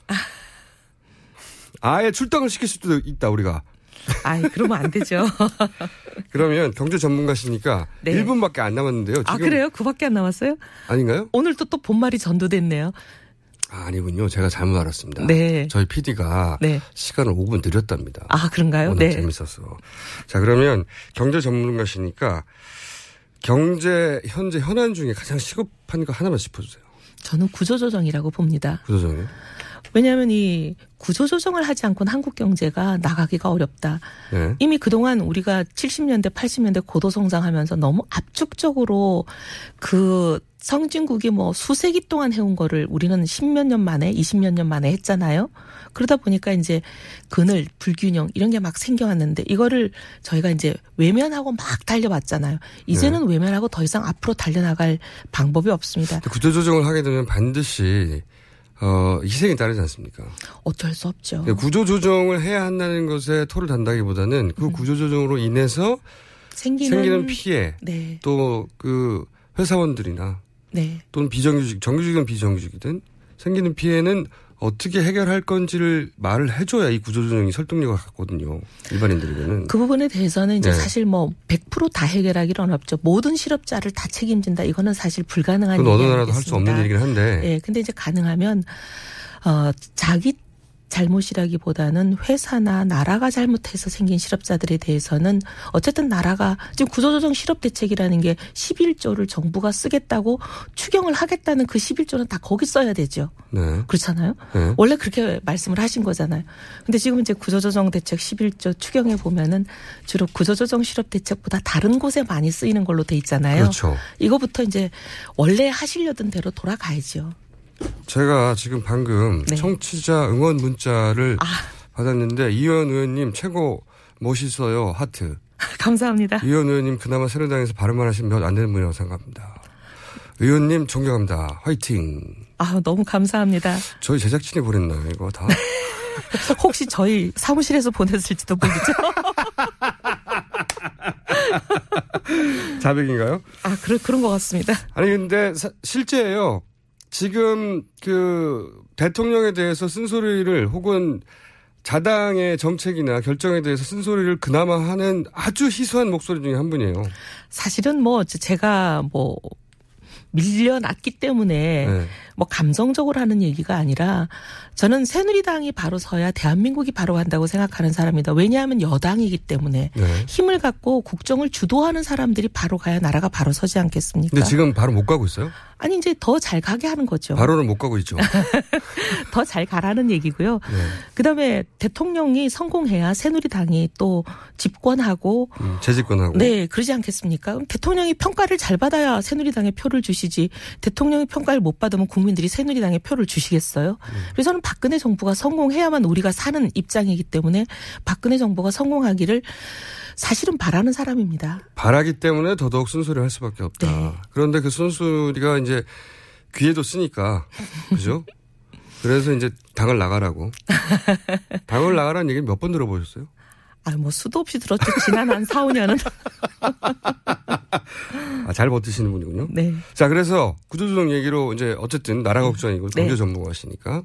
아예 출당을 시킬 수도 있다 우리가. 아이, 그러면 안 되죠. *laughs* 그러면 경제 전문가시니까 네. 1분밖에 안 남았는데요. 지금 아, 그래요? 그밖에 안 남았어요? 아닌가요? 오늘도 또 본말이 전도됐네요. 아, 아니군요. 제가 잘못 알았습니다. 네. 저희 PD가 네. 시간을 5분 드렸답니다. 아, 그런가요? 오늘 네. 재밌었어. 자, 그러면 경제 전문가시니까 경제 현재 현안 중에 가장 시급한 거 하나만 짚어주세요. 저는 구조조정이라고 봅니다. 구조정이요. 왜냐하면 이 구조조정을 하지 않고는 한국 경제가 나가기가 어렵다. 네. 이미 그동안 우리가 70년대, 80년대 고도성장하면서 너무 압축적으로 그 성진국이 뭐 수세기 동안 해온 거를 우리는 10몇 년 만에, 20몇 년 만에 했잖아요. 그러다 보니까 이제 그늘, 불균형 이런 게 막 생겨왔는데 이거를 저희가 이제 외면하고 막 달려왔잖아요. 이제는 외면하고 더 이상 앞으로 달려나갈 방법이 없습니다. 구조조정을 하게 되면 반드시 어, 희생이 따르지 않습니까? 어쩔 수 없죠. 구조조정을 해야 한다는 것에 토를 단다기보다는 그 구조조정으로 인해서 생기는, 생기는 피해 네, 또그 회사원들이나 네. 또는 비정규직, 정규직이든 비정규직이든 생기는 피해는 어떻게 해결할 건지를 말을 해줘야 이 구조조정이 설득력을 갖거든요. 일반인들에게는. 그 부분에 대해서는 이제 네. 사실 뭐 100%다 해결하기는 어렵죠. 모든 실업자를 다 책임진다. 이거는 사실 불가능한 그건 어느 일이 나라도 할 수 없는? 일이긴 한데. 예, 근데 이제 가능하면 어 자기 잘못이라기보다는 회사나 나라가 잘못해서 생긴 실업자들에 대해서는 어쨌든 나라가 지금 구조조정 실업 대책이라는 게 11조를 정부가 쓰겠다고 추경을 하겠다는 그 11조는 다 거기 써야 되죠. 네. 그렇잖아요. 네. 원래 그렇게 말씀을 하신 거잖아요. 근데 지금 이제 구조조정 대책 11조 추경에 보면은 주로 구조조정 실업 대책보다 다른 곳에 많이 쓰이는 걸로 돼 있잖아요. 그렇죠. 이거부터 이제 원래 하시려던 대로 돌아가야죠. 제가 지금 방금 네. 청취자 응원 문자를 아. 받았는데 이현 의원님 최고 멋있어요 하트. 감사합니다. 이현 의원님 그나마 새누리당에서 발음만 하시면 몇 안 되는 분이라고 생각합니다. 의원님 존경합니다. 화이팅. 아, 너무 감사합니다. 저희 제작진이 보냈나 이거 다. *laughs* 혹시 저희 사무실에서 보냈을지도 모르죠. 자백인가요? 아, 그런 그런 것 같습니다. 아니 근데 사- 실제예요. 지금 그 대통령에 대해서 쓴소리를 혹은 자당의 정책이나 결정에 대해서 쓴소리를 그나마 하는 아주 희소한 목소리 중에 한 분이에요. 사실은 뭐 제가 뭐 밀려났기 때문에 네. 뭐 감정적으로 하는 얘기가 아니라 저는 새누리당이 바로 서야 대한민국이 바로 간다고 생각하는 사람이다. 왜냐하면 여당이기 때문에 네. 힘을 갖고 국정을 주도하는 사람들이 바로 가야 나라가 바로 서지 않겠습니까? 근데 지금 바로 못 가고 있어요? 아니 이제 더 잘 가게 하는 거죠. 바로는 못 가고 있죠. *laughs* 더 잘 가라는 얘기고요. 네. 그다음에 대통령이 성공해야 새누리당이 또 집권하고 음, 재집권하고. 네, 그러지 않겠습니까? 그럼 대통령이 평가를 잘 받아야 새누리당에 표를 주시 지 대통령이 평가를 못 받으면 국민들이 새누리당에 표를 주시겠어요? 그래서 저는 박근혜 정부가 성공해야만 우리가 사는 입장이기 때문에 박근혜 정부가 성공하기를 사실은 바라는 사람입니다. 바라기 때문에 더더욱 쓴소리를 할 수밖에 없다. 네. 그런데 그 쓴소리가 이제 귀에도 쓰니까 그죠? *laughs* 그래서 이제 당을 나가라고. 당을 나가라는 얘기 몇 번 들어보셨어요? 아, 뭐 수도 없이 들었죠. 지난 한 4, 5년은. *laughs* 아, 잘 버티시는 분이군요. 네. 자, 그래서 구조조정 얘기로 이제 어쨌든 나라 걱정이고 네. 경제 전문가시니까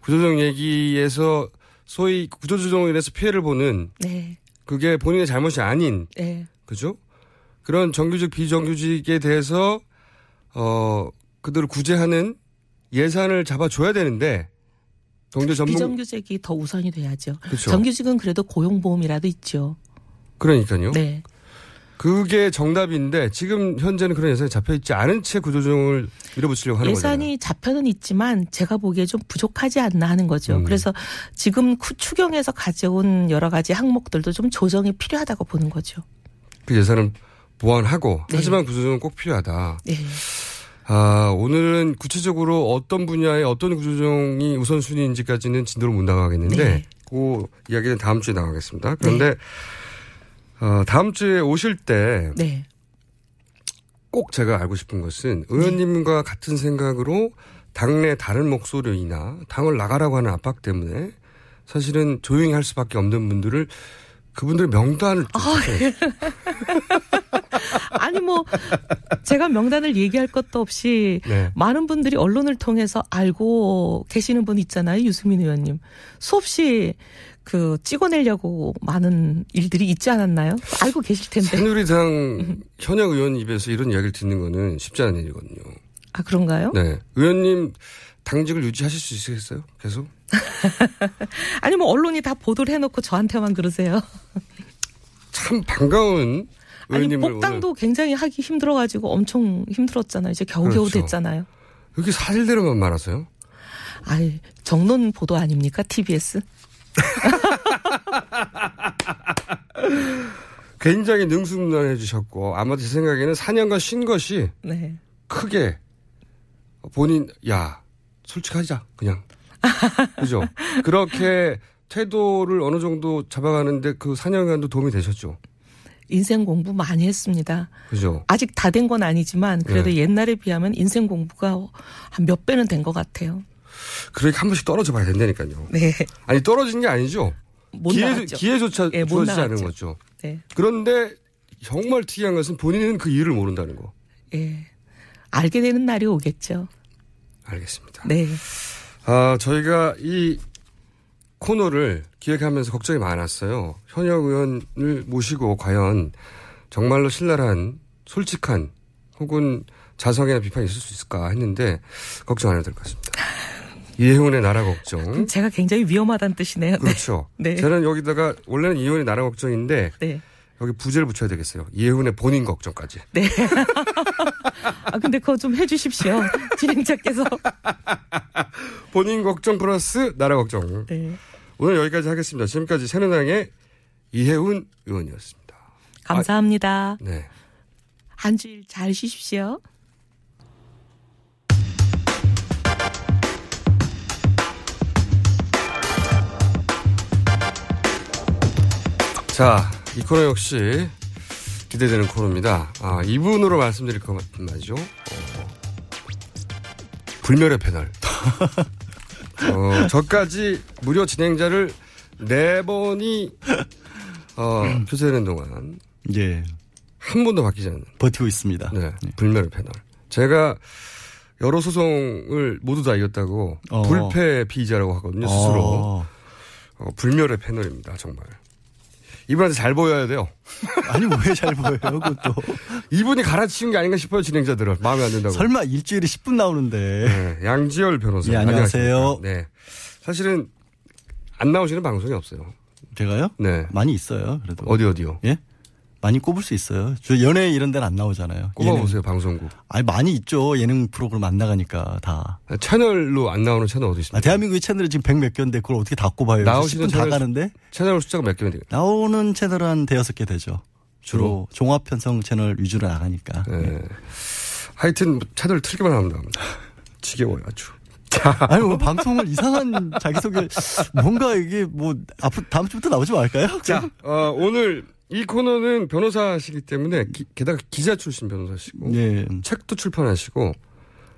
구조조정 얘기에서 소위 구조조정으로 인해서 피해를 보는 네. 그게 본인의 잘못이 아닌 네. 그죠? 그런 정규직 비정규직에 대해서 어 그들을 구제하는 예산을 잡아줘야 되는데 경제 전문 비정규직이 더 우선이 돼야죠. 그쵸. 정규직은 그래도 고용보험이라도 있죠. 그러니까요. 네. 그게 정답인데 지금 현재는 그런 예산이 잡혀 있지 않은 채 구조조정을 밀어붙이려고 하는 거잖아요. 예산이 잡혀는 있지만 제가 보기에 좀 부족하지 않나 하는 거죠. 음. 그래서 지금 쿠- 추경에서 가져온 여러 가지 항목들도 좀 조정이 필요하다고 보는 거죠. 그 예산을 보완하고 네. 하지만 구조조정은 꼭 필요하다. 네. 아 오늘은 구체적으로 어떤 분야의 어떤 구조조정이 우선순위인지까지는 진도를 못 나가겠는데 네. 그 이야기는 다음 주에 나가겠습니다. 그런데 어, 다음 주에 오실 때 네. 꼭 제가 알고 싶은 것은 의원님과 같은 생각으로 당내 다른 목소리나 당을 나가라고 하는 압박 때문에 사실은 조용히 할 수밖에 없는 분들을 그분들의 명단을 좀 찾아내주세요. *laughs* 아니 뭐 제가 명단을 얘기할 것도 없이 네. 많은 분들이 언론을 통해서 알고 계시는 분 있잖아요. 유승민 의원님. 수없이 그 찍어내려고 많은 일들이 있지 않았나요? 알고 계실 텐데. 새누리당 현역 의원 입에서 이런 이야기를 듣는 거는 쉽지 않은 일이거든요. 아 그런가요? 네. 의원님 당직을 유지하실 수 있으겠어요? 계속? *laughs* 아니 뭐 언론이 다 보도를 해놓고 저한테만 그러세요. 참 반가운 아니 의원님을 오늘 복당도 굉장히 하기 힘들어가지고 엄청 힘들었잖아요. 이제 겨우겨우 그렇죠. 됐잖아요. 이렇게 사실대로만 말하세요? 아이 정론 보도 아닙니까 TBS? *laughs* 굉장히 능수능란해 주셨고 아마도 제 생각에는 4년간 쉰 것이 네. 크게 본인 야 솔직하자 그냥 *laughs* 그죠 그렇게 태도를 어느 정도 잡아가는데 그 4년간도 도움이 되셨죠 인생 공부 많이 했습니다. 그죠 아직 다 된 건 아니지만 그래도 네. 옛날에 비하면 인생 공부가 한 몇 배는 된 것 같아요. 그러니까 한 번씩 떨어져 봐야 된다니까요 네. 아니 떨어진 게 아니죠 못 기회. 기회조차 예, 못 주어지지 않은. 거죠 네. 그런데 정말 특이한 것은 본인은 그 이유를 모른다는 거 예. 알게 되는 날이 오겠죠. 알겠습니다 네. 아, 저희가 이 코너를 기획하면서 걱정이 많았어요. 현역 의원을 모시고 과연 정말로 신랄한 솔직한 혹은 자성이나 비판이 있을 수 있을까 했는데 걱정 안 해도 될 것 같습니다. 이혜훈의 나라 걱정. 제가 굉장히 위험하다는 뜻이네요. 네. 그렇죠. 네. 저는 여기다가 원래는 이혜훈의 나라 걱정인데 네. 여기 부제를 붙여야 되겠어요. 이혜훈의 본인 걱정까지. 네. *laughs* 아, 근데 그거 좀 해주십시오. 진행자께서. *laughs* 본인 걱정 플러스 나라 걱정. 네. 오늘 여기까지 하겠습니다. 지금까지 새누당의 이혜훈 의원이었습니다. 감사합니다. 네. 한 주일 잘 쉬십시오. 자, 이 코너 역시 기대되는 코너입니다. 아, 이분으로 말씀드릴 것 같은 말이죠. 어, 불멸의 패널. 어, 저까지 무료 진행자를 네 번이 어, 교체되는 동안 예. 한 번도 바뀌지 않는 버티고 있습니다. 네, 불멸의 패널. 제가 여러 소송을 모두 다 이겼다고 어. 불패 피의자라고 하거든요, 스스로. 어. 어, 불멸의 패널입니다, 정말. 이분한테 잘 보여야 돼요. *laughs* 아니 왜 잘 보여요, 그것도. *laughs* 이분이 갈아치운 게 아닌가 싶어요, 진행자들은. 마음에 안 든다고. 설마 일주일에 10분 나오는데. 네, 양지열 변호사. 예, 안녕하세요. 안녕하십니까. 네. 사실은 안 나오시는 방송이 없어요. 제가요? 네. 많이 있어요, 그래도. 어디 어디요? 예? 많이 꼽을 수 있어요. 저 연예 이런 데는 안 나오잖아요. 꼽아보세요, 예능. 방송국. 아니 많이 있죠. 예능 프로그램 안 나가니까 다. 채널로 안 나오는 채널 어디 있습니까? 아, 대한민국의 채널이 지금 100 몇 개인데 그걸 어떻게 다 꼽아요? 나오시는 10분 다 채널 가는데? 채널 숫자가 몇 개면 돼요? 나오는 채널은 한 대여섯 개 되죠. 주로 종합 편성 채널 위주로 나가니까. 네. 하여튼 뭐 채널 틀기만 하면 나옵니다. 지겨워요, 아주. 아니 뭐 방송을 이상한 자기소개 뭔가 이게 뭐 앞으로 다음 주부터 나오지 말까요? 자, 어, 오늘 이 코너는 변호사시기 때문에 기- 게다가 기자 출신 변호사시고 예. 책도 출판하시고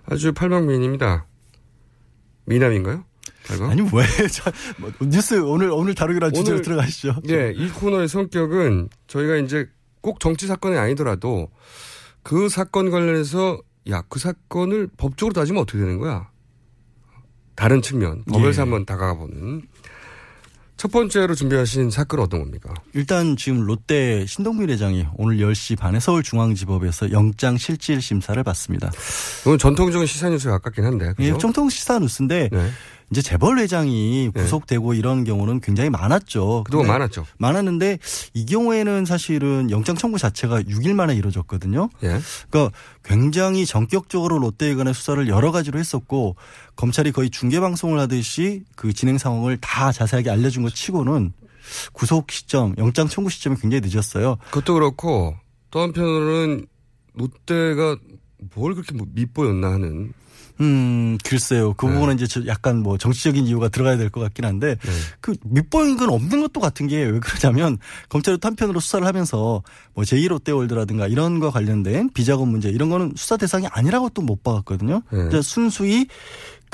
아주 팔방미인입니다. 미남인가요? 팔방? 아니 왜 *laughs* 자, 뭐, 뉴스 오늘 오늘 다루기로 한 주제로 들어가시죠. 예, 이 코너의 성격은 저희가 이제 꼭 정치 사건이 아니더라도 그 사건 관련해서 야, 그 사건을 법적으로 따지면 어떻게 되는 거야? 다른 측면, 법에서 예. 한번 다가가 보는 첫 번째로 준비하신 사건은 어떤 겁니까? 일단 지금 롯데 신동민 회장이 오늘 10시 반에 서울중앙지법에서 영장 실질 심사를 받습니다. 이건 전통적인 시사 뉴스에 가깝긴 한데. 예, 그죠? 정통 시사 뉴스인데 네. 이제 재벌 회장이 네. 구속되고 이런 경우는 굉장히 많았죠. 그동안 많았죠. 많았는데 이 경우에는 사실은 영장 청구 자체가 6일 만에 이루어졌거든요. 예. 그러니까 굉장히 전격적으로 롯데에 관한 수사를 여러 가지로 했었고 검찰이 거의 중계 방송을 하듯이 그 진행 상황을 다 자세하게 알려준 것 치고는 구속 시점, 영장 청구 시점이 굉장히 늦었어요. 그것도 그렇고 또 한편으로는 롯데가 뭘 그렇게 뭐 밉보였나 하는 음, 글쎄요. 그 네. 부분은 이제 저 약간 뭐 정치적인 이유가 들어가야 될 것 같긴 한데 네. 그 밑보인 건 없는 것도 같은 게 왜 그러냐면 검찰이 또 한편으로 수사를 하면서 뭐 제2롯데월드라든가 이런 거 관련된 비자금 문제 이런 거는 수사 대상이 아니라고 또못 봐왔거든요. 네. 순수히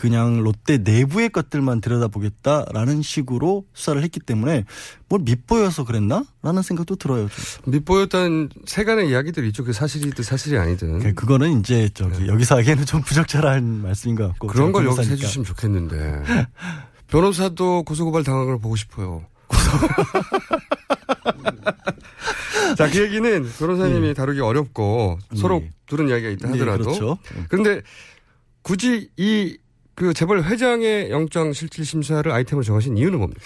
그냥 롯데 내부의 것들만 들여다보겠다라는 식으로 수사를 했기 때문에 뭘 밑보여서 그랬나? 라는 생각도 들어요. 좀. 밉보였다는 세간의 이야기들이 있죠. 그게 사실이든 사실이 아니든. 그- 그거는 이제 저기 여기서 하기에는 좀 부적절한 말씀인 것 같고. 네. 그런 걸 여기서. 해주시면 좋겠는데. 변호사도 고소고발 당한 걸 보고 싶어요. *laughs* 자, 그 얘기는 변호사님이 다루기 어렵고 서로 예. 들은 이야기가 있다 네, 하더라도. 그렇죠. 그런데 굳이 이 그 재벌 회장의 영장 실질 심사를 아이템으로 정하신 이유는 뭡니까?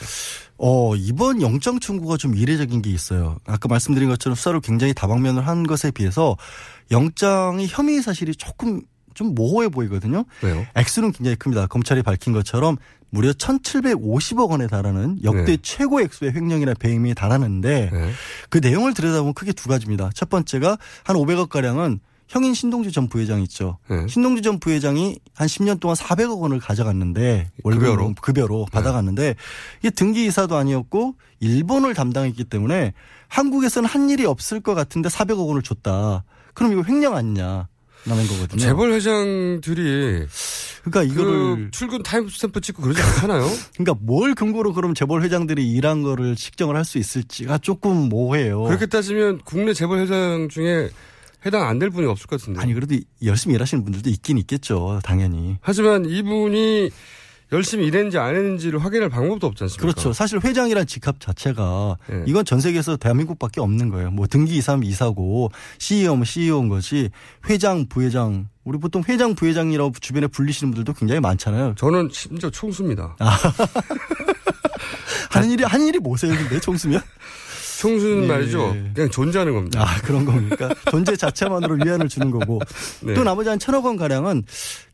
어, 이번 영장 청구가 좀 이례적인 게 있어요. 아까 말씀드린 것처럼 수사를 굉장히 다방면을 한 것에 비해서 영장의 혐의 사실이 조금 좀 모호해 보이거든요. 왜요? 액수는 굉장히 큽니다. 검찰이 밝힌 것처럼 무려 1,750억 원에 달하는 역대 네. 최고 액수의 횡령이나 배임이 달하는데 네. 그 내용을 들여다보면 크게 두 가지입니다. 첫 번째가 한 500억 가량은 형인 신동주 전 부회장 있죠. 네. 신동주 전 부회장이 한 10년 동안 400억 원을 가져갔는데 급여로? 월급으로 급여로 받아갔는데 이게 등기 이사도 아니었고 일본을 담당했기 때문에 한국에서는 한 일이 없을 것 같은데 400억 원을 줬다. 그럼 이거 횡령 아니냐? 라는 거거든요. 재벌 회장들이 그러니까 그 이거를 출근 time stamp 찍고 그러지 않잖아요. *laughs* 그러니까 뭘 근거로 그럼 재벌 회장들이 일한 거를 측정을 할 수 있을지가 조금 모호해요. 그렇게 따지면 국내 재벌 회장 중에 해당 안 될 분이 없을 것 같은데. 아니 그래도 열심히 일하시는 분들도 있긴 있겠죠. 당연히. 하지만 이분이 열심히 일했는지 안 했는지를 확인할 방법도 없지 않습니까? 그렇죠. 사실 회장이란 직업 자체가 네. 이건 전 세계에서 대한민국밖에 없는 거예요. 뭐 등기 이사면 이사고 CEO면 CEO인 거지 회장, 부회장 우리 보통 회장, 부회장이라고 주변에 불리시는 분들도 굉장히 많잖아요. 저는 심지어 총수입니다. *laughs* 하는 일이 한 일이 뭐세요, 근데 총수면? *laughs* 총수는 예. 말이죠. 그냥 존재하는 겁니다. 아 그런 겁니까? 존재 *laughs* 자체만으로 위안을 주는 거고 네. 또 나머지 한 천억 원 가량은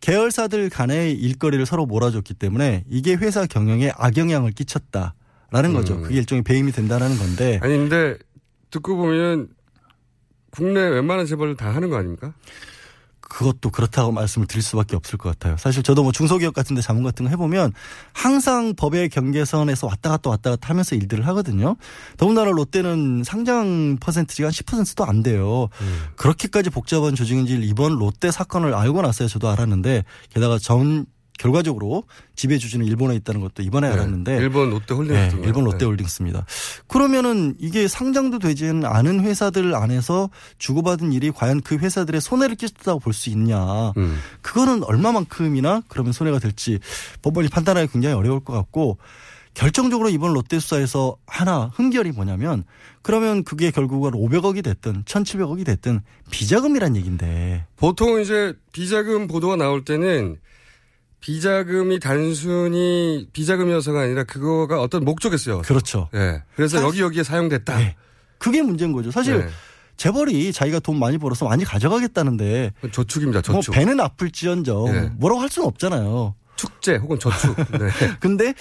계열사들 간의 일거리를 서로 몰아줬기 때문에 이게 회사 경영에 악영향을 끼쳤다라는 거죠. 음. 그게 일종의 배임이 된다라는 건데 아니 근데 듣고 보면 국내 웬만한 재벌 다 하는 거 아닙니까? 그것도 그렇다고 말씀을 드릴 수밖에 없을 것 같아요. 사실 저도 뭐 중소기업 같은데 자문 같은 거 해보면 항상 법의 경계선에서 왔다 갔다 왔다 갔다 하면서 일들을 하거든요. 더군다나 롯데는 상장 퍼센트지가 한 10%도 안 돼요. 음. 그렇게까지 복잡한 조직인지 이번 롯데 사건을 알고 나서야 저도 알았는데 게다가 전 결과적으로 지배 주주는 일본에 있다는 것도 이번에 알았는데 네. 일본 롯데 홀딩스. 네, 일본 롯데홀딩스입니다. 그러면은 이게 상장도 되지 않은 회사들 안에서 주고받은 일이 과연 그 회사들의 손해를 끼쳤다고 볼 수 있냐. 음. 그거는 얼마만큼이나 그러면 손해가 될지 법원이 판단하기 굉장히 어려울 것 같고 결정적으로 이번 롯데 수사에서 하나 흥결이 뭐냐면 그러면 그게 결국은 500억이 됐든 1,700억이 됐든 비자금이란 얘기인데 보통 이제 비자금 보도가 나올 때는 비자금이 단순히 비자금이어서가 아니라 그거가 어떤 목적이었어요. 그렇죠. 예. 그래서 사실- 여기 여기에 사용됐다. 네. 그게 문제인 거죠. 사실 네. 재벌이 자기가 돈 많이 벌어서 많이 가져가겠다는데 저축입니다. 뭐 저축. 배는 아플지언정 네. 뭐라고 할 수는 없잖아요. 축제 혹은 저축. 네. *laughs* 근데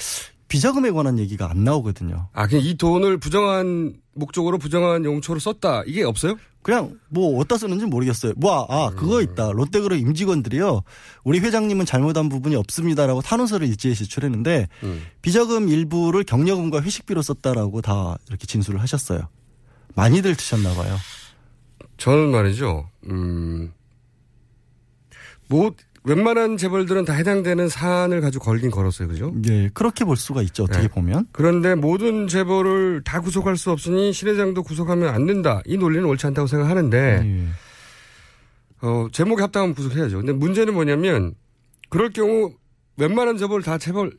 비자금에 관한 얘기가 안 나오거든요. 아, 그냥 이 돈을 부정한 목적으로 부정한 용처로 썼다. 이게 없어요? 그냥 뭐 어디다 쓰는지 모르겠어요. 뭐, 아, 그거 있다. 롯데그룹 임직원들이요. 우리 회장님은 잘못한 부분이 없습니다라고 탄원서를 일제히 제출했는데 음. 비자금 일부를 경력금과 회식비로 썼다라고 다 이렇게 진술을 하셨어요. 많이들 드셨나 봐요. 저는 말이죠. 음. 뭐 웬만한 재벌들은 다 해당되는 사안을 가지고 걸긴 걸었어요. 그죠? 예, 그렇게 볼 수가 있죠. 어떻게 네. 보면. 그런데 모든 재벌을 다 구속할 수 없으니 신 회장도 구속하면 안 된다. 이 논리는 옳지 않다고 생각하는데 예. 어, 제목에 합당하면 구속해야죠. 근데 문제는 뭐냐면 그럴 경우 웬만한 재벌 다 재벌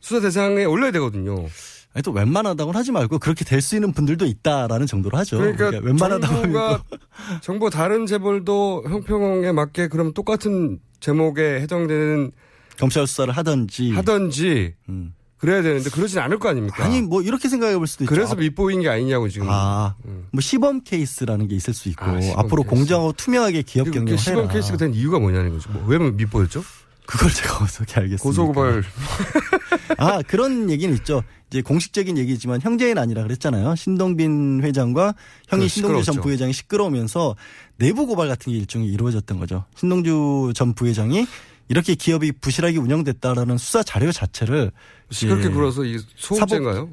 수사 대상에 올려야 되거든요. 아니, 또 웬만하다고는 하지 말고 그렇게 될 수 있는 분들도 있다라는 정도로 하죠. 그러니까, 웬만하다고 하면 정부가 또 정부 다른 재벌도 형평에 맞게 그럼 똑같은 제목에 해당되는 검찰 수사를 하든지 하든지 음. 그래야 되는데 그러진 않을 거 아닙니까? 아니 뭐 이렇게 생각해 볼 수도 있죠. 그래서 밑보인 게 아니냐고 지금. 아, 음. 뭐 시범 케이스라는 게 있을 수 있고 아, 앞으로 케이스. 공정하고 투명하게 기업 경영을 그게 시범 해라. 케이스가 된 이유가 뭐냐는 거죠. 뭐, 왜 밑보였죠? 그걸 제가 어떻게 알겠습니까? 고소고발. *laughs* 아 그런 얘기는 있죠. 이제 공식적인 얘기지만 형제의 난이라 그랬잖아요. 신동빈 회장과 형이 그 신동주 전. 부회장이 시끄러우면서 내부 고발 같은 게 일종의 이루어졌던 거죠. 신동주 전 부회장이 이렇게 기업이 부실하게 운영됐다라는 수사 자료 자체를 시끄럽게 이제 굴어서 이 소음죄인가요?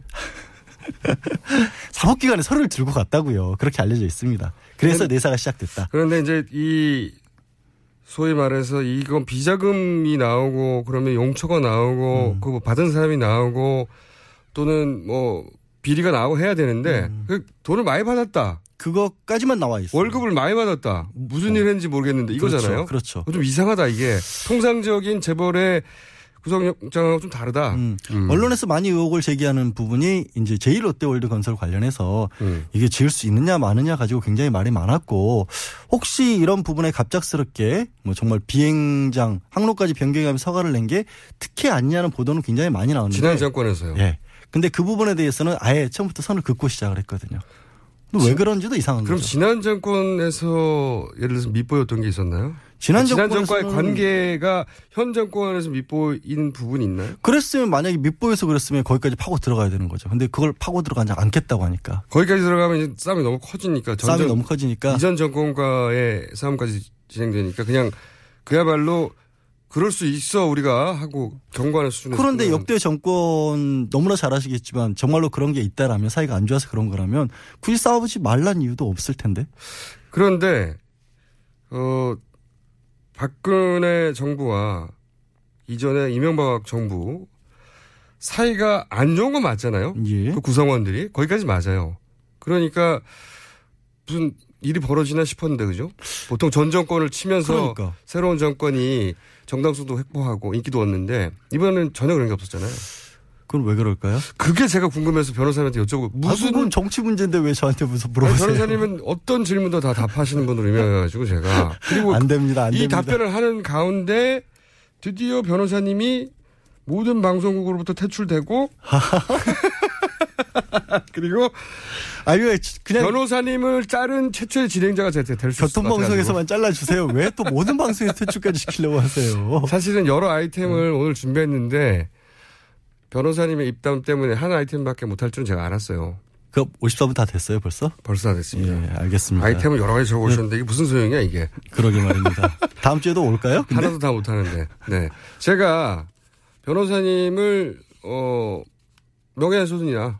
*laughs* 사법기관에 서류를 들고 갔다고요. 그렇게 알려져 있습니다. 그래서 근데- 내사가 시작됐다. 그런데 이제 이 소위 말해서 이건 비자금이 나오고 그러면 용처가 나오고 음. 그거 받은 사람이 나오고 또는 뭐 비리가 나오고 해야 되는데 음. 그 돈을 많이 받았다. 그거까지만 나와 있어요. 월급을 많이 받았다. 무슨 일 했는지 모르겠는데 이거잖아요. 그렇죠. 그거 좀 이상하다 이게. 통상적인 재벌의 구속영장하고 좀 다르다. 음. 음. 언론에서 많이 의혹을 제기하는 부분이 이제 제1롯데월드 건설 관련해서 음. 이게 지을 수 있느냐 마느냐 가지고 굉장히 말이 많았고 혹시 이런 부분에 갑작스럽게 뭐 정말 비행장 항로까지 변경하면서 서가를 낸 게 특혜 아니냐는 보도는 굉장히 많이 나왔는데 지난 정권에서요. 예. 근데 그 부분에 대해서는 아예 처음부터 선을 긋고 시작을 했거든요. 왜 그런지도 이상한 그럼 거죠. 지난 정권에서 예를 들어서 밑보였던 게 있었나요? 지난 지난 정권의 관계가 현 정권에서 밑보인 부분이 있나요? 그랬으면 만약에 밑보에서 그랬으면 거기까지 파고 들어가야 되는 거죠. 근데 그걸 파고 들어가지 않겠다고 하니까 거기까지 들어가면 이제 싸움이 너무 커지니까 싸움이 너무 커지니까 이전 정권과의 싸움까지 진행되니까 그냥 그야말로 그럴 수 있어 우리가 하고 경고하는 수준에서 그런데 역대 정권 너무나 잘 아시겠지만 정말로 그런 게 있다라면 사이가 안 좋아서 그런 거라면 굳이 싸우지 말란 이유도 없을 텐데. 그런데 어 박근혜 정부와 이전에 이명박 정부 사이가 안 좋은 건 맞잖아요. 예. 그 구성원들이 거기까지 맞아요. 그러니까 무슨 일이 벌어지나 싶었는데 그죠? 보통 전 정권을 치면서 그러니까. 새로운 정권이 정당수도 확보하고 인기도 얻는데 이번에는 전혀 그런 게 없었잖아요. 그건 왜 그럴까요? 그게 제가 궁금해서 변호사님한테 여쭤보고 무슨 무슨 건 정치 문제인데 왜 저한테 무슨 아니, 물어보세요? 변호사님은 어떤 질문도 다 답하시는 분으로 유명해가지고 제가 그리고 안 됩니다. 안 이 됩니다. 답변을 하는 가운데 드디어 변호사님이 모든 방송국으로부터 퇴출되고 *laughs* *laughs* 그리고 아니 왜 그냥 변호사님을 자른 최초의 진행자가 될수 있을 것 교통방송에서만 잘라주세요. 왜 또 모든 방송에 퇴출까지 시키려고 하세요? 사실은 여러 아이템을 음. 오늘 준비했는데 변호사님의 입담 때문에 한 아이템밖에 못할 줄은 제가 알았어요. 그 54분 다 됐어요, 벌써? 벌써 다 됐습니다. 예, 알겠습니다. 아이템을 여러 가지 적어오셨는데 이게 무슨 소용이야 이게. 그러게 말입니다. 다음 주에도 올까요? 근데? 하나도 다 못하는데. 네. 제가 변호사님을, 어, 명예훼손이나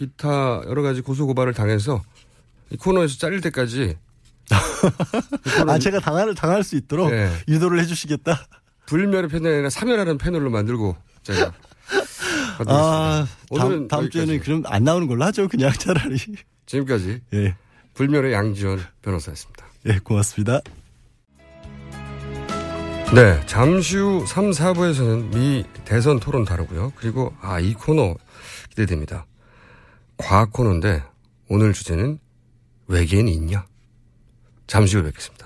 기타 여러 가지 고소 고발을 당해서 이 코너에서 잘릴 때까지 *laughs* 아, 제가 당할, 당할 수 있도록 네. 유도를 해주시겠다? 불멸의 패널이 아니라 사멸하는 패널로 만들고 제가 아, 다음, 다음 여기까지. 주에는 그럼 안 나오는 걸로 하죠. 그냥 차라리. 지금까지 예. 불멸의 양지원 변호사였습니다. 예, 고맙습니다. 네, 잠시 후 3, 4부에서는 미 대선 토론 다루고요. 그리고 아, 이 코너 기대됩니다. 과학 코너인데 오늘 주제는 외계인이 있냐? 잠시 후에 뵙겠습니다.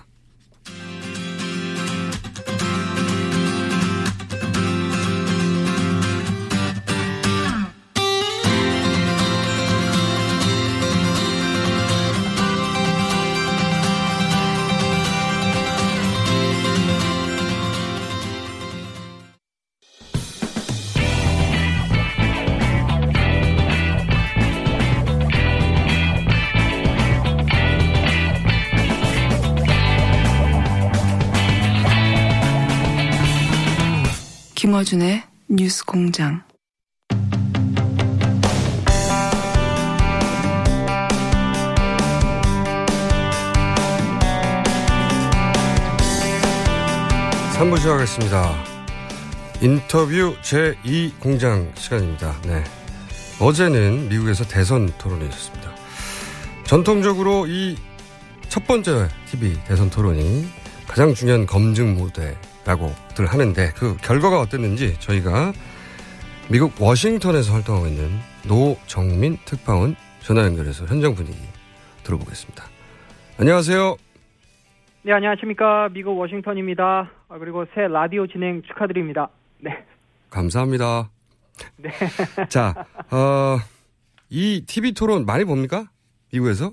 김어준의 뉴스 공장. 삼부 시작하겠습니다. 인터뷰 제2공장 시간입니다. 네. 어제는 미국에서 대선 토론이 있었습니다. 전통적으로 이 첫 번째 TV 대선 토론이 가장 중요한 검증 무대라고 들 하는데 그 결과가 어땠는지 저희가 미국 워싱턴에서 활동하고 있는 노정민 특파원 전화 연결해서 현장 분위기 들어보겠습니다. 안녕하세요. 네, 안녕하십니까. 미국 워싱턴입니다. 아, 그리고 새 라디오 진행 축하드립니다. 네. 감사합니다. 네. 자, 어, 이 TV 토론 많이 봅니까? 미국에서?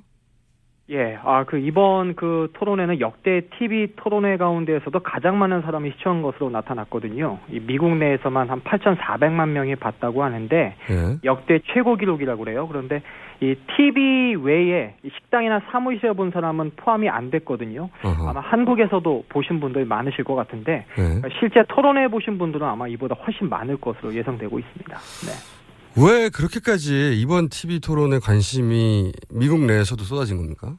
예, 아, 그 이번 그 토론회는 역대 TV 토론회 가운데에서도 가장 많은 사람이 시청한 것으로 나타났거든요. 이 미국 내에서만 한 8,400만 명이 봤다고 하는데 예. 역대 최고 기록이라고 그래요. 그런데 이 TV 외에 이 식당이나 사무실에 본 사람은 포함이 안 됐거든요. 어허. 아마 한국에서도 보신 분들 많으실 것 같은데 예. 실제 토론회 보신 분들은 아마 이보다 훨씬 많을 것으로 예상되고 있습니다. 네. 왜 그렇게까지 이번 TV 토론에 관심이 미국 내에서도 쏟아진 겁니까?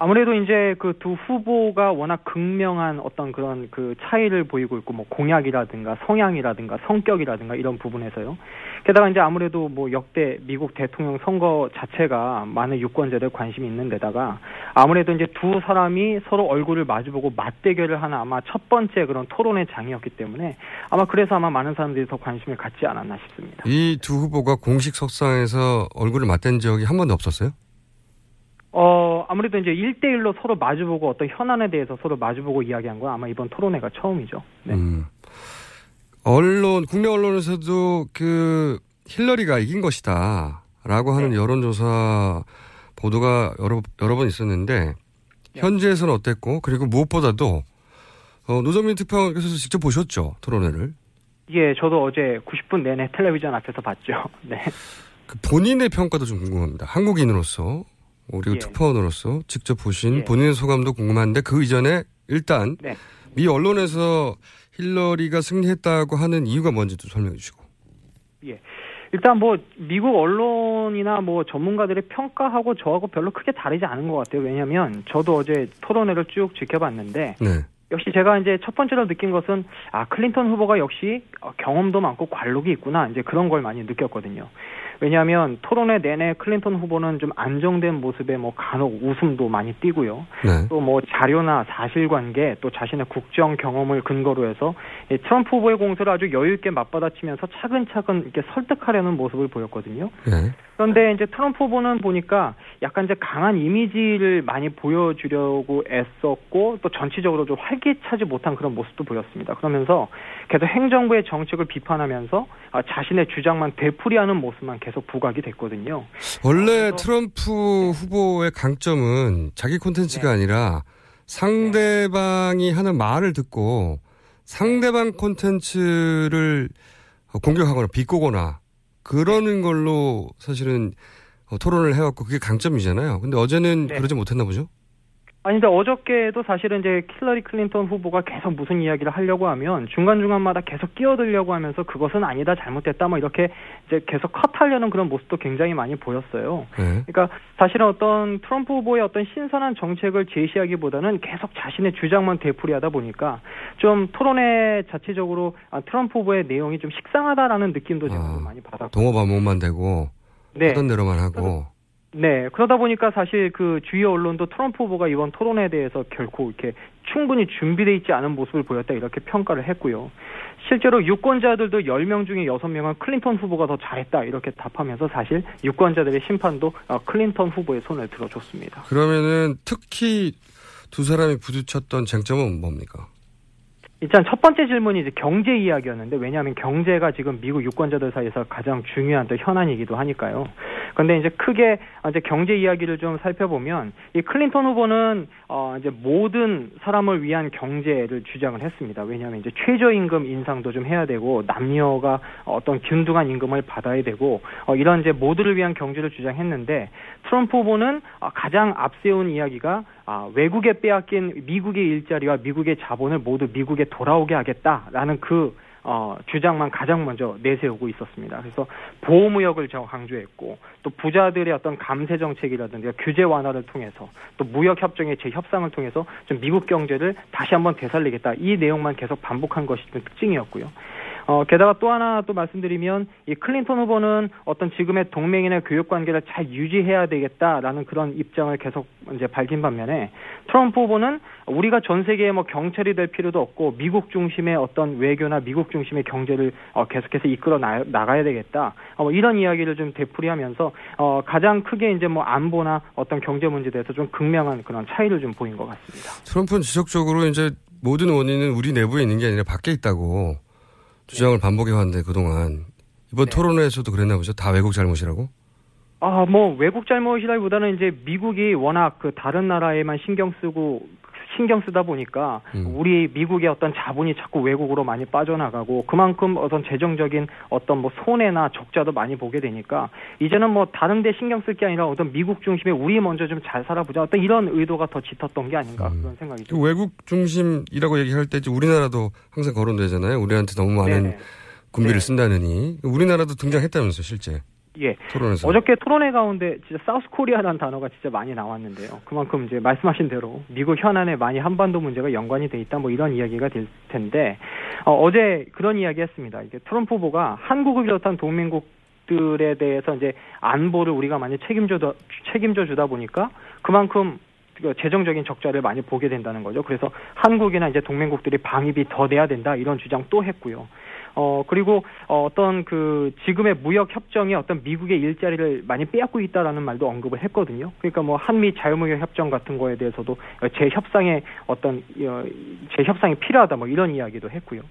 아무래도 이제 그 두 후보가 워낙 극명한 어떤 그런 그 차이를 보이고 있고 뭐 공약이라든가 성향이라든가 성격이라든가 이런 부분에서요. 게다가 이제 아무래도 뭐 역대 미국 대통령 선거 자체가 많은 유권자들 관심이 있는 데다가 아무래도 이제 두 사람이 서로 얼굴을 마주보고 맞대결을 하는 아마 첫 번째 그런 토론의 장이었기 때문에 아마 그래서 아마 많은 사람들이 더 관심을 갖지 않았나 싶습니다. 이 두 후보가 공식 석상에서 얼굴을 맞댄 적이 한 번도 없었어요? 어, 아무래도 이제 1대1로 서로 마주보고 어떤 현안에 대해서 서로 마주보고 이야기한 건 아마 이번 토론회가 처음이죠. 네. 음. 언론, 국내 언론에서도 그 힐러리가 이긴 것이다. 라고 하는 네. 여론조사 보도가 여러, 여러 번 있었는데, 네. 현지에서는 어땠고, 그리고 무엇보다도, 어, 노정민 특파원께서 직접 보셨죠? 토론회를. 예, 저도 어제 90분 내내 텔레비전 앞에서 봤죠. *laughs* 네. 그 본인의 평가도 좀 궁금합니다. 한국인으로서 그리고 예. 특파원으로서 직접 보신 예. 본인의 소감도 궁금한데 그 이전에 일단 네. 미 언론에서 힐러리가 승리했다고 하는 이유가 뭔지 도 설명해 주시고. 일단 뭐 미국 언론이나 뭐 전문가들의 평가하고 저하고 별로 크게 다르지 않은 것 같아요. 왜냐하면 저도 어제 토론회를 쭉 지켜봤는데 네. 역시 제가 이제 첫 번째로 느낀 것은 아 클린턴 후보가 역시 어, 경험도 많고 관록이 있구나 이제 그런 걸 많이 느꼈거든요. 왜냐하면 토론회 내내 클린턴 후보는 좀 안정된 모습에 뭐 간혹 웃음도 많이 띠고요. 네. 또뭐 자료나 사실관계 또 자신의 국정 경험을 근거로 해서 이 트럼프 후보의 공세를 아주 여유 있게 맞받아치면서 차근차근 이렇게 설득하려는 모습을 보였거든요. 네. 그런데 이제 트럼프 후보는 보니까 약간 이제 강한 이미지를 많이 보여주려고 애썼고 또 전체적으로 좀 활기차지 못한 그런 모습도 보였습니다. 그러면서 계속 행정부의 정책을 비판하면서 아, 자신의 주장만 되풀이하는 모습만 계속 부각이 됐거든요. 원래 그래서- 트럼프 후보의 강점은 자기 콘텐츠가 네. 아니라 상대방이 하는 말을 듣고 상대방 콘텐츠를 공격하거나 비꼬거나 그러는 걸로 사실은 어, 토론을 해왔고 그게 강점이잖아요. 근데 어제는 네. 그러지 못했나 보죠? 아니, 근데 어저께도 사실은 이제 힐러리 클린턴 후보가 계속 무슨 이야기를 하려고 하면 중간중간마다 계속 끼어들려고 하면서 그것은 아니다, 잘못됐다, 뭐 이렇게 이제 계속 컷하려는 그런 모습도 굉장히 많이 보였어요. 네. 그러니까 사실은 어떤 트럼프 후보의 어떤 신선한 정책을 제시하기보다는 계속 자신의 주장만 되풀이하다 보니까 좀 토론회 자체적으로 아, 트럼프 후보의 내용이 좀 식상하다라는 느낌도 제가 아, 좀 많이 받았고. 동업 안목만 되고 네. 하던 대로만 하고 네, 그러다 보니까 사실 그 주요 언론도 트럼프 후보가 이번 토론에 대해서 결코 이렇게 충분히 준비돼 있지 않은 모습을 보였다 이렇게 평가를 했고요. 실제로 유권자들도 10명 중에 6명은 클린턴 후보가 더 잘했다 이렇게 답하면서 사실 유권자들의 심판도 어, 클린턴 후보의 손을 들어줬습니다. 그러면은 특히 두 사람이 부딪혔던 쟁점은 뭡니까? 일단 첫 번째 질문이 이제 경제 이야기였는데 왜냐하면 경제가 지금 미국 유권자들 사이에서 가장 중요한 또 현안이기도 하니까요. 그런데 이제 크게 이제 경제 이야기를 좀 살펴보면 이 클린턴 후보는 어 이제 모든 사람을 위한 경제를 주장을 했습니다. 왜냐하면 이제 최저임금 인상도 좀 해야 되고 남녀가 어떤 균등한 임금을 받아야 되고 어 이런 이제 모두를 위한 경제를 주장했는데 트럼프 후보는 어, 가장 앞세운 이야기가 아, 외국에 빼앗긴 미국의 일자리와 미국의 자본을 모두 미국에 돌아오게 하겠다라는 그 어, 주장만 가장 먼저 내세우고 있었습니다. 그래서 보호무역을 저 강조했고 또 부자들의 어떤 감세 정책이라든지 규제 완화를 통해서 또 무역 협정의 재협상을 통해서 좀 미국 경제를 다시 한번 되살리겠다 이 내용만 계속 반복한 것이 좀 특징이었고요. 어, 게다가 또 하나 또 말씀드리면 이 클린턴 후보는 어떤 지금의 동맹이나 교육 관계를 잘 유지해야 되겠다라는 그런 입장을 계속 이제 밝힌 반면에 트럼프 후보는 우리가 전 세계에 뭐 경찰이 될 필요도 없고 미국 중심의 어떤 외교나 미국 중심의 경제를 어, 계속해서 이끌어 나, 나가야 되겠다. 어, 뭐 이런 이야기를 좀 되풀이하면서 어, 가장 크게 이제 뭐 안보나 어떤 경제 문제에 대해서 좀 극명한 그런 차이를 좀 보인 것 같습니다. 트럼프는 지속적으로 이제 모든 원인은 우리 내부에 있는 게 아니라 밖에 있다고 주장을 반복해 왔는데 그동안 이번 네. 토론회에서도 그랬나 보죠. 다 외국 잘못이라고? 아, 뭐 외국 잘못이라기보다는 이제 미국이 워낙 그 다른 나라에만 신경 쓰고 신경 쓰다 보니까 음. 우리 미국의 어떤 자본이 자꾸 외국으로 많이 빠져나가고 그만큼 어떤 재정적인 어떤 뭐 손해나 적자도 많이 보게 되니까 이제는 뭐 다른 데 신경 쓸 게 아니라 어떤 미국 중심에 우리 먼저 좀 잘 살아보자 어떤 이런 의도가 더 짙었던 게 아닌가 음. 그런 생각이 그 듭니다. 외국 중심이라고 얘기할 때 우리나라도 항상 거론되잖아요. 우리한테 너무 많은 네네. 군비를 네. 쓴다느니 우리나라도 등장했다면서 실제 예. 토론에서. 어저께 토론회 가운데 진짜 South Korea라는 단어가 진짜 많이 나왔는데요. 그만큼 이제 말씀하신 대로 미국 현안에 많이 한반도 문제가 연관이 돼 있다 뭐 이런 이야기가 될 텐데 어, 이제 그런 이야기 했습니다. 이게 트럼프 후보가 한국을 비롯한 동맹국 들에 대해서 이제 안보를 우리가 많이 책임져 책임져 주다 보니까 그만큼 그 재정적인 적자를 많이 보게 된다는 거죠. 그래서 한국이나 이제 동맹국들이 방위비 더 내야 된다 이런 주장 또 했고요. 어 그리고 어, 어떤 그 지금의 무역 협정이 어떤 미국의 일자리를 많이 빼앗고 있다라는 말도 언급을 했거든요. 그러니까 뭐 한미 자유무역 협정 같은 거에 대해서도 재협상의 어떤 어, 재협상이 필요하다 뭐 이런 이야기도 했고요.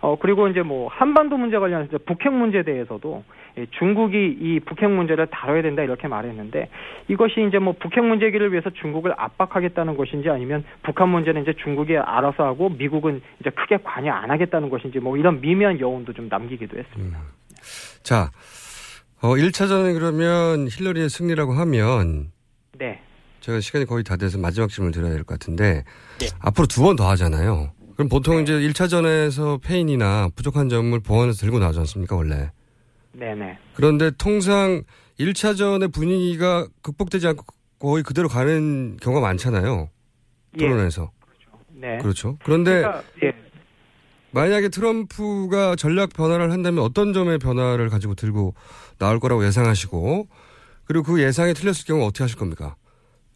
어 그리고 이제 뭐 한반도 문제 관련해서 북핵 문제에 대해서도 예, 중국이 이 북핵 문제를 다뤄야 된다 이렇게 말했는데 이것이 이제 뭐 북핵 문제 해결을 위해서 중국을 압박하겠다는 것인지 아니면 북한 문제는 이제 중국이 알아서 하고 미국은 이제 크게 관여 안 하겠다는 것인지 뭐 이런 미묘한 여운도 좀 남기기도 했습니다. 자, 어, 1차전에 그러면 힐러리의 승리라고 하면 네. 제가 시간이 거의 다 돼서 마지막 질문을 드려야 될 것 같은데 앞으로 두 번 더 하잖아요. 그럼 보통 이제 1차전에서 페인이나 부족한 점을 보완해서 들고 나오지 않습니까, 원래? 네네. 그런데 통상 1차전의 분위기가 극복되지 않고 거의 그대로 가는 경우가 많잖아요. 토론에서. 네. 그렇죠. 그런데 그러니까, 예. 만약에 트럼프가 전략 변화를 한다면 어떤 점의 변화를 가지고 들고 나올 거라고 예상하시고 그리고 그 예상이 틀렸을 경우 어떻게 하실 겁니까?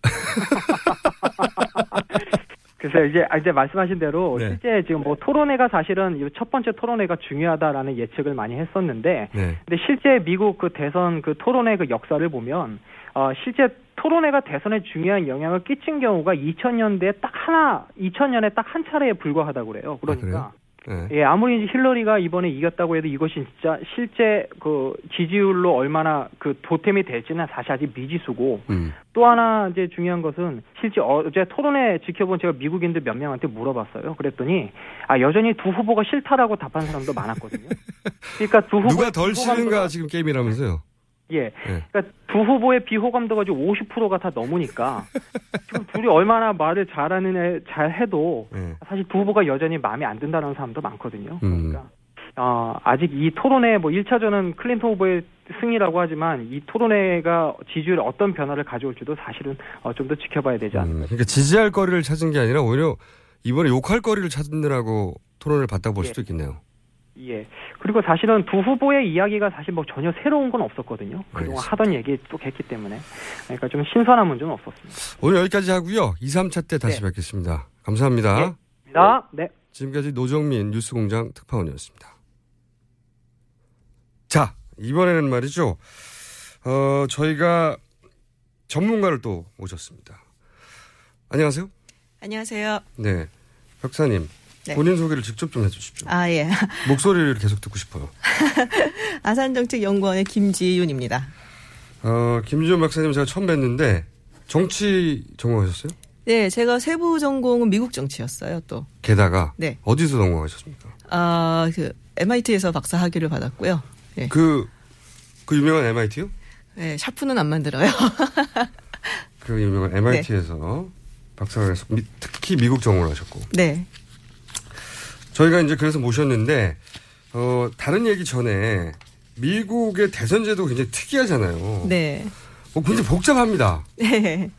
*laughs* 그래서 이제 아, 이제 말씀하신 대로 네. 실제 지금 뭐 토론회가 사실은 이 첫 번째 토론회가 중요하다라는 예측을 많이 했었는데 네. 근데 실제 미국 그 대선 그 토론회 그 역사를 보면 어 실제 토론회가 대선에 중요한 영향을 끼친 경우가 2000년대에 딱 하나 2000년에 딱 한 차례에 불과하다고 그래요. 그러니까 그 예. 예, 아무리 이제 힐러리가 이번에 이겼다고 해도 이것이 진짜 실제 그 지지율로 얼마나 그 도템이 될지는 사실 아직 미지수고 음. 또 하나 이제 중요한 것은 실제 어제 토론회 지켜본 제가 미국인들 몇 명한테 물어봤어요. 그랬더니 아 여전히 두 후보가 싫다라고 답한 사람도 많았거든요. *laughs* 그러니까 두 후보 누가 덜 싫은가 지금 게임이라면서요. 예. 예. 그러니까 두 후보의 비호감도 가 지금 50%가 다 넘으니까 *laughs* 지금 둘이 얼마나 말을 잘하는 애 잘 해도 예. 사실 두 후보가 여전히 마음에 안 든다는 사람도 많거든요. 음. 그러니까 어, 아직 이 토론회 뭐 1차전은 클린턴 후보의 승리라고 하지만 이 토론회가 지지율에 어떤 변화를 가져올지도 사실은 어, 좀 더 지켜봐야 되지 않을까. 음, 그러니까 지지할 거리를 찾은 게 아니라 오히려 이번에 욕할 거리를 찾느라고 토론을 받다 볼 예. 수도 있겠네요. 예. 그리고 사실은 두 후보의 이야기가 사실 뭐 전혀 새로운 건 없었거든요. 그동안 알겠습니다. 하던 얘기 또 했기 때문에. 그러니까 좀 신선한 문제는 없었습니다. 오늘 여기까지 하고요. 2, 3차 때 다시 네. 뵙겠습니다. 감사합니다. 예. 나, 네. 지금까지 노정민 뉴스공장 특파원이었습니다. 자, 이번에는 말이죠. 어, 저희가 전문가를 또 모셨습니다. 안녕하세요. 안녕하세요. 네. 혁사님. 네. 본인 소개를 직접 좀 해주십시오. 아, 예. 목소리를 계속 듣고 싶어요. *laughs* 아산정책연구원의 김지윤입니다. 어, 김지현 박사님 제가 처음 뵀는데 정치 전공하셨어요? 네, 제가 세부 전공은 미국 정치였어요, 또. 게다가 네. 어디서 전공하셨습니까? 아, 그, MIT에서 박사 학위를 받았고요. 네. 그, 그 유명한 MIT요? 네, 샤프는 안 만들어요. *laughs* 그 유명한 MIT에서 박사를 해서 미- 특히 미국 전공을 하셨고 네. 저희가 이제 그래서 모셨는데 어 다른 얘기 전에 미국의 대선 제도 굉장히 특이하잖아요. 네. 뭐 굉장히 복잡합니다. 네.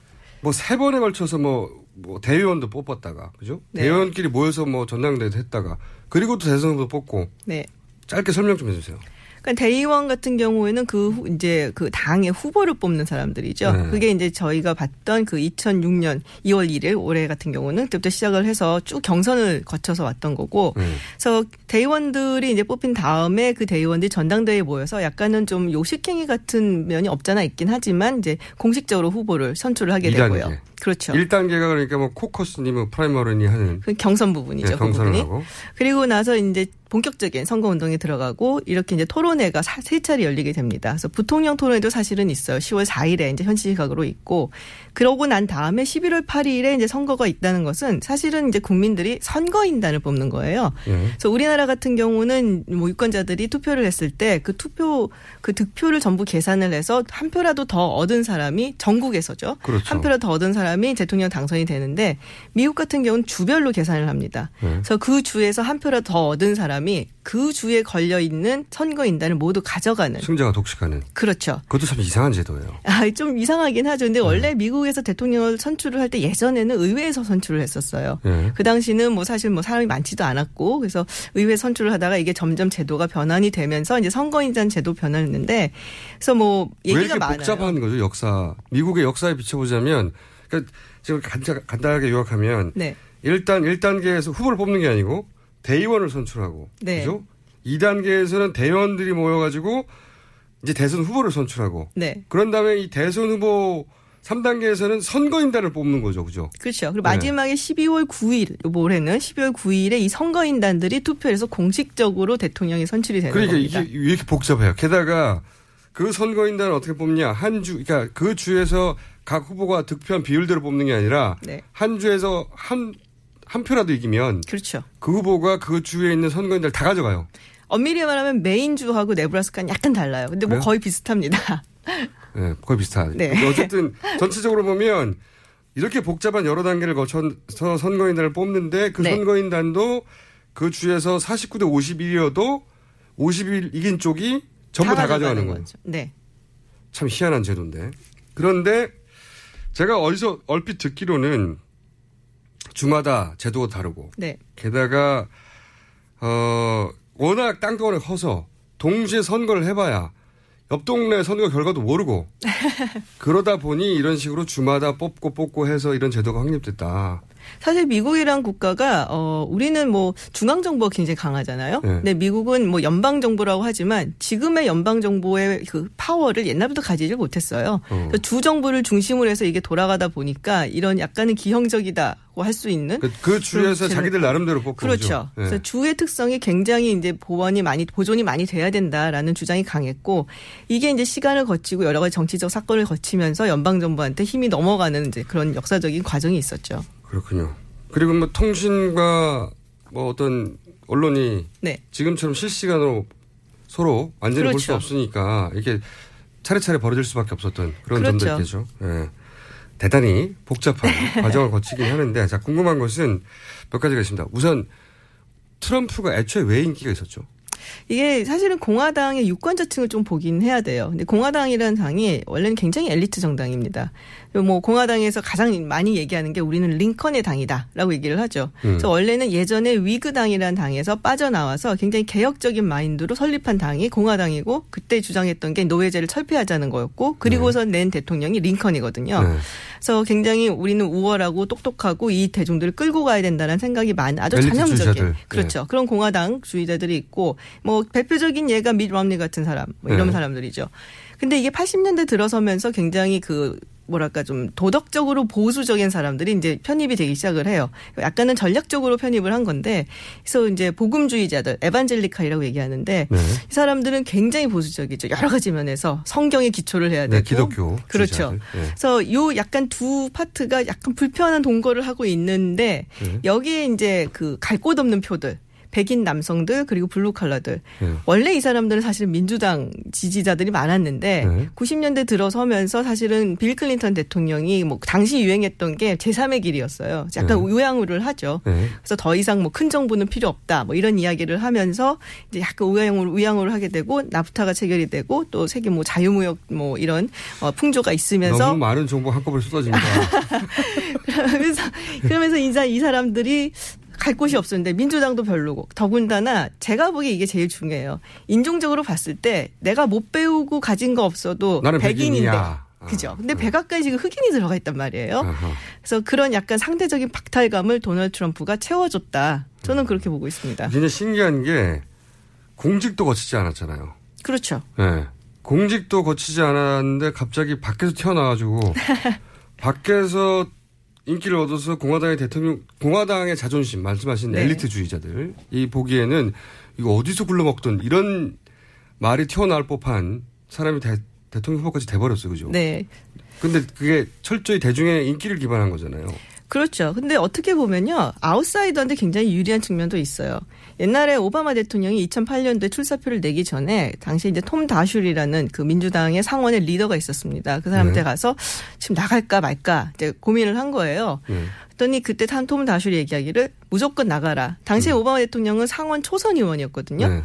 뭐 세 번에 걸쳐서 뭐, 뭐 대의원도 뽑았다가 그죠? 네. 대의원끼리 모여서 뭐 전당대회도 했다가 그리고 또 대선 후보 뽑고 네. 짧게 설명 좀 해주세요. 그러니까 대의원 같은 경우에는 그 후- 이제 그 당의 후보를 뽑는 사람들이죠. 네. 그게 이제 저희가 봤던 그 2006년 2월 1일 올해 같은 경우는 그때부터 시작을 해서 쭉 경선을 거쳐서 왔던 거고. 네. 그래서 대의원들이 이제 뽑힌 다음에 그 대의원들이 전당대회에 모여서 약간은 좀 요식행위 같은 면이 없잖아 있긴 하지만 이제 공식적으로 후보를 선출을 하게 이 되고요. 단계. 그렇죠. 1단계가 그러니까 뭐 코커스니 뭐 프라이머리니 하는 그 경선 부분이죠. 네, 그 경선을 부분이. 하고 그리고 나서 이제 본격적인 선거 운동에 들어가고 이렇게 이제 토론회가 사- 세 차례 열리게 됩니다. 그래서 부통령 토론회도 사실은 있어요. 10월 4일에 이제 현실 시각으로 있고 그러고 난 다음에 11월 8일에 이제 선거가 있다는 것은 사실은 이제 국민들이 선거인단을 뽑는 거예요. 예. 그래서 우리나라 같은 경우는 뭐 유권자들이 투표를 했을 때 그 투표 그 득표를 전부 계산을 해서 한 표라도 더 얻은 사람이 전국에서죠. 그렇죠. 한 표라도 더 얻은 사람이 대통령 당선이 되는데 미국 같은 경우는 주별로 계산을 합니다. 네. 그래서 그 주에서 한 표라도 더 얻은 사람이 그 주에 걸려 있는 선거 인단을 모두 가져가는 승자가 독식하는 그렇죠. 그것도 참 이상한 제도예요. 아, 좀 이상하긴 하죠. 네. 근데 원래 미국에서 대통령을 선출을 할 때 예전에는 의회에서 선출을 했었어요. 예. 그 당시는 뭐 사실 뭐 사람이 많지도 않았고 그래서 의회 선출을 하다가 이게 점점 제도가 변환이 되면서 이제 선거 인단 제도 변화했는데 그래서 뭐왜 얘기가 많아요. 복잡한 거죠 역사 미국의 역사에 비춰보자면 그러니까 제가 간단, 간단하게 요약하면 네. 일단 1단계에서 후보를 뽑는 게 아니고 대의원을 선출하고 네. 그죠? 2단계에서는 대의원들이 모여가지고 이제 대선 후보를 선출하고 네. 그런 다음에 이 대선 후보 3단계에서는 선거인단을 뽑는 거죠, 그죠? 그렇죠. 그리고 네. 마지막에 12월 9일 올해는 12월 9일에 이 선거인단들이 투표해서 공식적으로 대통령이 선출이 되는 그러니까 겁니다. 이게 왜 이렇게 복잡해요? 게다가 그 선거인단을 어떻게 뽑냐? 한 주, 그러니까 그 주에서 각 후보가 득표한 비율대로 뽑는 게 아니라 네. 한 주에서 한, 한 표라도 이기면 그렇죠. 그 후보가 그 주에 있는 선거인단을 다 가져가요. 엄밀히 말하면 메인주하고 네브라스카는 약간 달라요. 근데 뭐 그래요? 거의 비슷합니다. 네, 거의 비슷하죠. 네. 어쨌든 전체적으로 보면 이렇게 복잡한 여러 단계를 거쳐서 선거인단을 뽑는데 그 네. 선거인단도 그 주에서 49대 51이어도 50일 이긴 쪽이 전부 다, 가져가는 거예요. 거죠. 네. 참 희한한 제도인데. 그런데 제가 어디서 얼핏 듣기로는 주마다 제도가 다르고 네. 게다가 어 워낙 땅덩어리 커서 동시에 선거를 해봐야 옆 동네 선거 결과도 모르고 *laughs* 그러다 보니 이런 식으로 주마다 뽑고 뽑고 해서 이런 제도가 확립됐다. 사실 미국이란 국가가 어 우리는 뭐 중앙 정부가 굉장히 강하잖아요. 네. 근데 미국은 뭐 연방 정부라고 하지만 지금의 연방 정부의 그 파워를 옛날부터 가지질 못했어요. 어. 주 정부를 중심으로 해서 이게 돌아가다 보니까 이런 약간은 기형적이다고 할수 있는 그, 그 주에서 자기들 나름대로 뽑고 그렇죠. 예. 그래서 주의 특성이 굉장히 이제 보완이 많이 보존이 많이 돼야 된다라는 주장이 강했고 이게 이제 시간을 거치고 여러 가지 정치적 사건을 거치면서 연방 정부한테 힘이 넘어가는 이제 그런 역사적인 과정이 있었죠. 그렇군요. 그리고 뭐 통신과 뭐 어떤 언론이 네. 지금처럼 실시간으로 서로 완전히 볼수 그렇죠. 없으니까 이게 차례차례 벌어질 수밖에 없었던 그런 그렇죠. 점도 있겠죠. 예. 대단히 복잡한 *laughs* 과정을 거치긴 하는데 자 궁금한 것은 몇 가지가 있습니다. 우선 트럼프가 애초에 왜 인기가 있었죠? 이게 사실은 공화당의 유권자층을 좀 보긴 해야 돼요. 근데 공화당이라는 당이 원래는 굉장히 엘리트 정당입니다. 뭐 공화당에서 가장 많이 얘기하는 게 우리는 링컨의 당이다라고 얘기를 하죠. 음. 그래서 원래는 예전에 위그당이라는 당에서 빠져나와서 굉장히 개혁적인 마인드로 설립한 당이 공화당이고 그때 주장했던 게 노예제를 철폐하자는 거였고 그리고서 낸 대통령이 링컨이거든요. 네. 그래서 굉장히 우리는 우월하고 똑똑하고 이 대중들을 끌고 가야 된다는 생각이 많은 아주 전형적인 주의자들. 그렇죠. 그런 공화당 주의자들이 있고 뭐 대표적인 예가 밋 럼니 같은 사람 뭐 이런 네. 사람들이죠. 근데 이게 80년대 들어서면서 굉장히 그 뭐랄까 좀 도덕적으로 보수적인 사람들이 이제 편입이 되기 시작을 해요. 약간은 전략적으로 편입을 한 건데 그래서 이제 복음주의자들 evangelical이라고 얘기하는데 네. 이 사람들은 굉장히 보수적이죠. 여러 가지 면에서 성경에 기초를 해야 되고 네, 기독교 그렇죠. 예. 그래서 요 약간 두 파트가 약간 불편한 동거를 하고 있는데 네. 여기에 이제 그 갈 곳 없는 표들 백인 남성들 그리고 블루 칼라들 네. 원래 이 사람들은 사실 민주당 지지자들이 많았는데 네. 90년대 들어서면서 사실은 빌 클린턴 대통령이 뭐 당시 유행했던 게 제3의 길이었어요. 약간 네. 우양우를 하죠. 네. 그래서 더 이상 뭐 큰 정부는 필요 없다. 뭐 이런 이야기를 하면서 이제 약간 우양우를 우양우를 하게 되고 나프타가 체결이 되고 또 세계 뭐 자유무역 뭐 이런 어, 풍조가 있으면서 너무 많은 정보 한꺼번에 쏟아집니다. 그래서 *laughs* 그러면서 이제 이 사람들이 갈 곳이 없었는데 민주당도 별로고 더군다나 제가 보기에 이게 제일 중요해요. 인종적으로 봤을 때 내가 못 배우고 가진 거 없어도 나는 백인인데 백인이야. 아, 그죠. 근데 백악관에 지금 흑인이 들어가 있단 말이에요. 그래서 그런 약간 상대적인 박탈감을 도널드 트럼프가 채워줬다. 저는 그렇게 보고 있습니다. 굉장히 신기한 게 공직도 거치지 않았잖아요. 그렇죠. 예. 공직도 거치지 않았는데 갑자기 밖에서 튀어나와가지고 *laughs* 밖에서 인기를 얻어서 공화당의 대통령, 공화당의 자존심, 말씀하신 네. 엘리트주의자들, 이 보기에는 이거 어디서 굴러먹던 이런 말이 튀어나올 법한 사람이 대, 대통령 후보까지 돼버렸어요. 그죠? 네. 근데 그게 철저히 대중의 인기를 기반한 거잖아요. 그렇죠. 근데 어떻게 보면요. 아웃사이더한테 굉장히 유리한 측면도 있어요. 옛날에 오바마 대통령이 2008년도에 출사표를 내기 전에 당시 이제 톰 다슐이라는 그 민주당의 상원의 리더가 있었습니다. 그 사람한테 네. 가서 지금 나갈까 말까 이제 고민을 한 거예요. 예. 그랬더니 그때 탄톰 다슐이 얘기하기를 무조건 나가라. 당시에 오바마 대통령은 상원 초선 의원이었거든요. 네.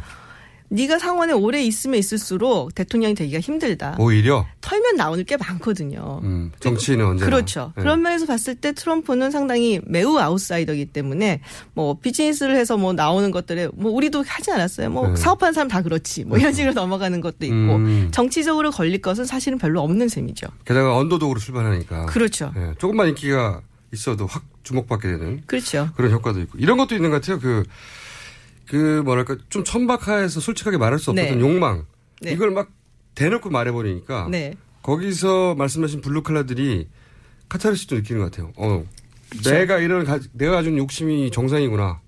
네가 상원에 오래 있으면 있을수록 대통령이 되기가 힘들다. 오히려 털면 나오는 게 많거든요. 음, 정치인은 언제나 그렇죠. 예. 그런 면에서 봤을 때 트럼프는 상당히 매우 아웃사이더이기 때문에 뭐 비즈니스를 해서 뭐 나오는 것들에 뭐 우리도 하지 않았어요. 뭐 네. 사업하는 사람 다 그렇지. 뭐 이런 식으로 넘어가는 것도 있고 음. 정치적으로 걸릴 것은 사실은 별로 없는 셈이죠. 게다가 언더독으로 출발하니까 그렇죠. 예, 조금만 인기가 있어도 확 주목받게 되는 그렇죠. 그런 효과도 있고 이런 것도 있는 것 같아요. 그, 그 뭐랄까 좀 천박하에서 솔직하게 말할 수 없었던 네. 욕망 네. 이걸 막 대놓고 말해버리니까 네. 거기서 말씀하신 블루칼라들이 카타르시도 느끼는 것 같아요. 어, 내가 이런 가, 내가 가진 욕심이 정상이구나.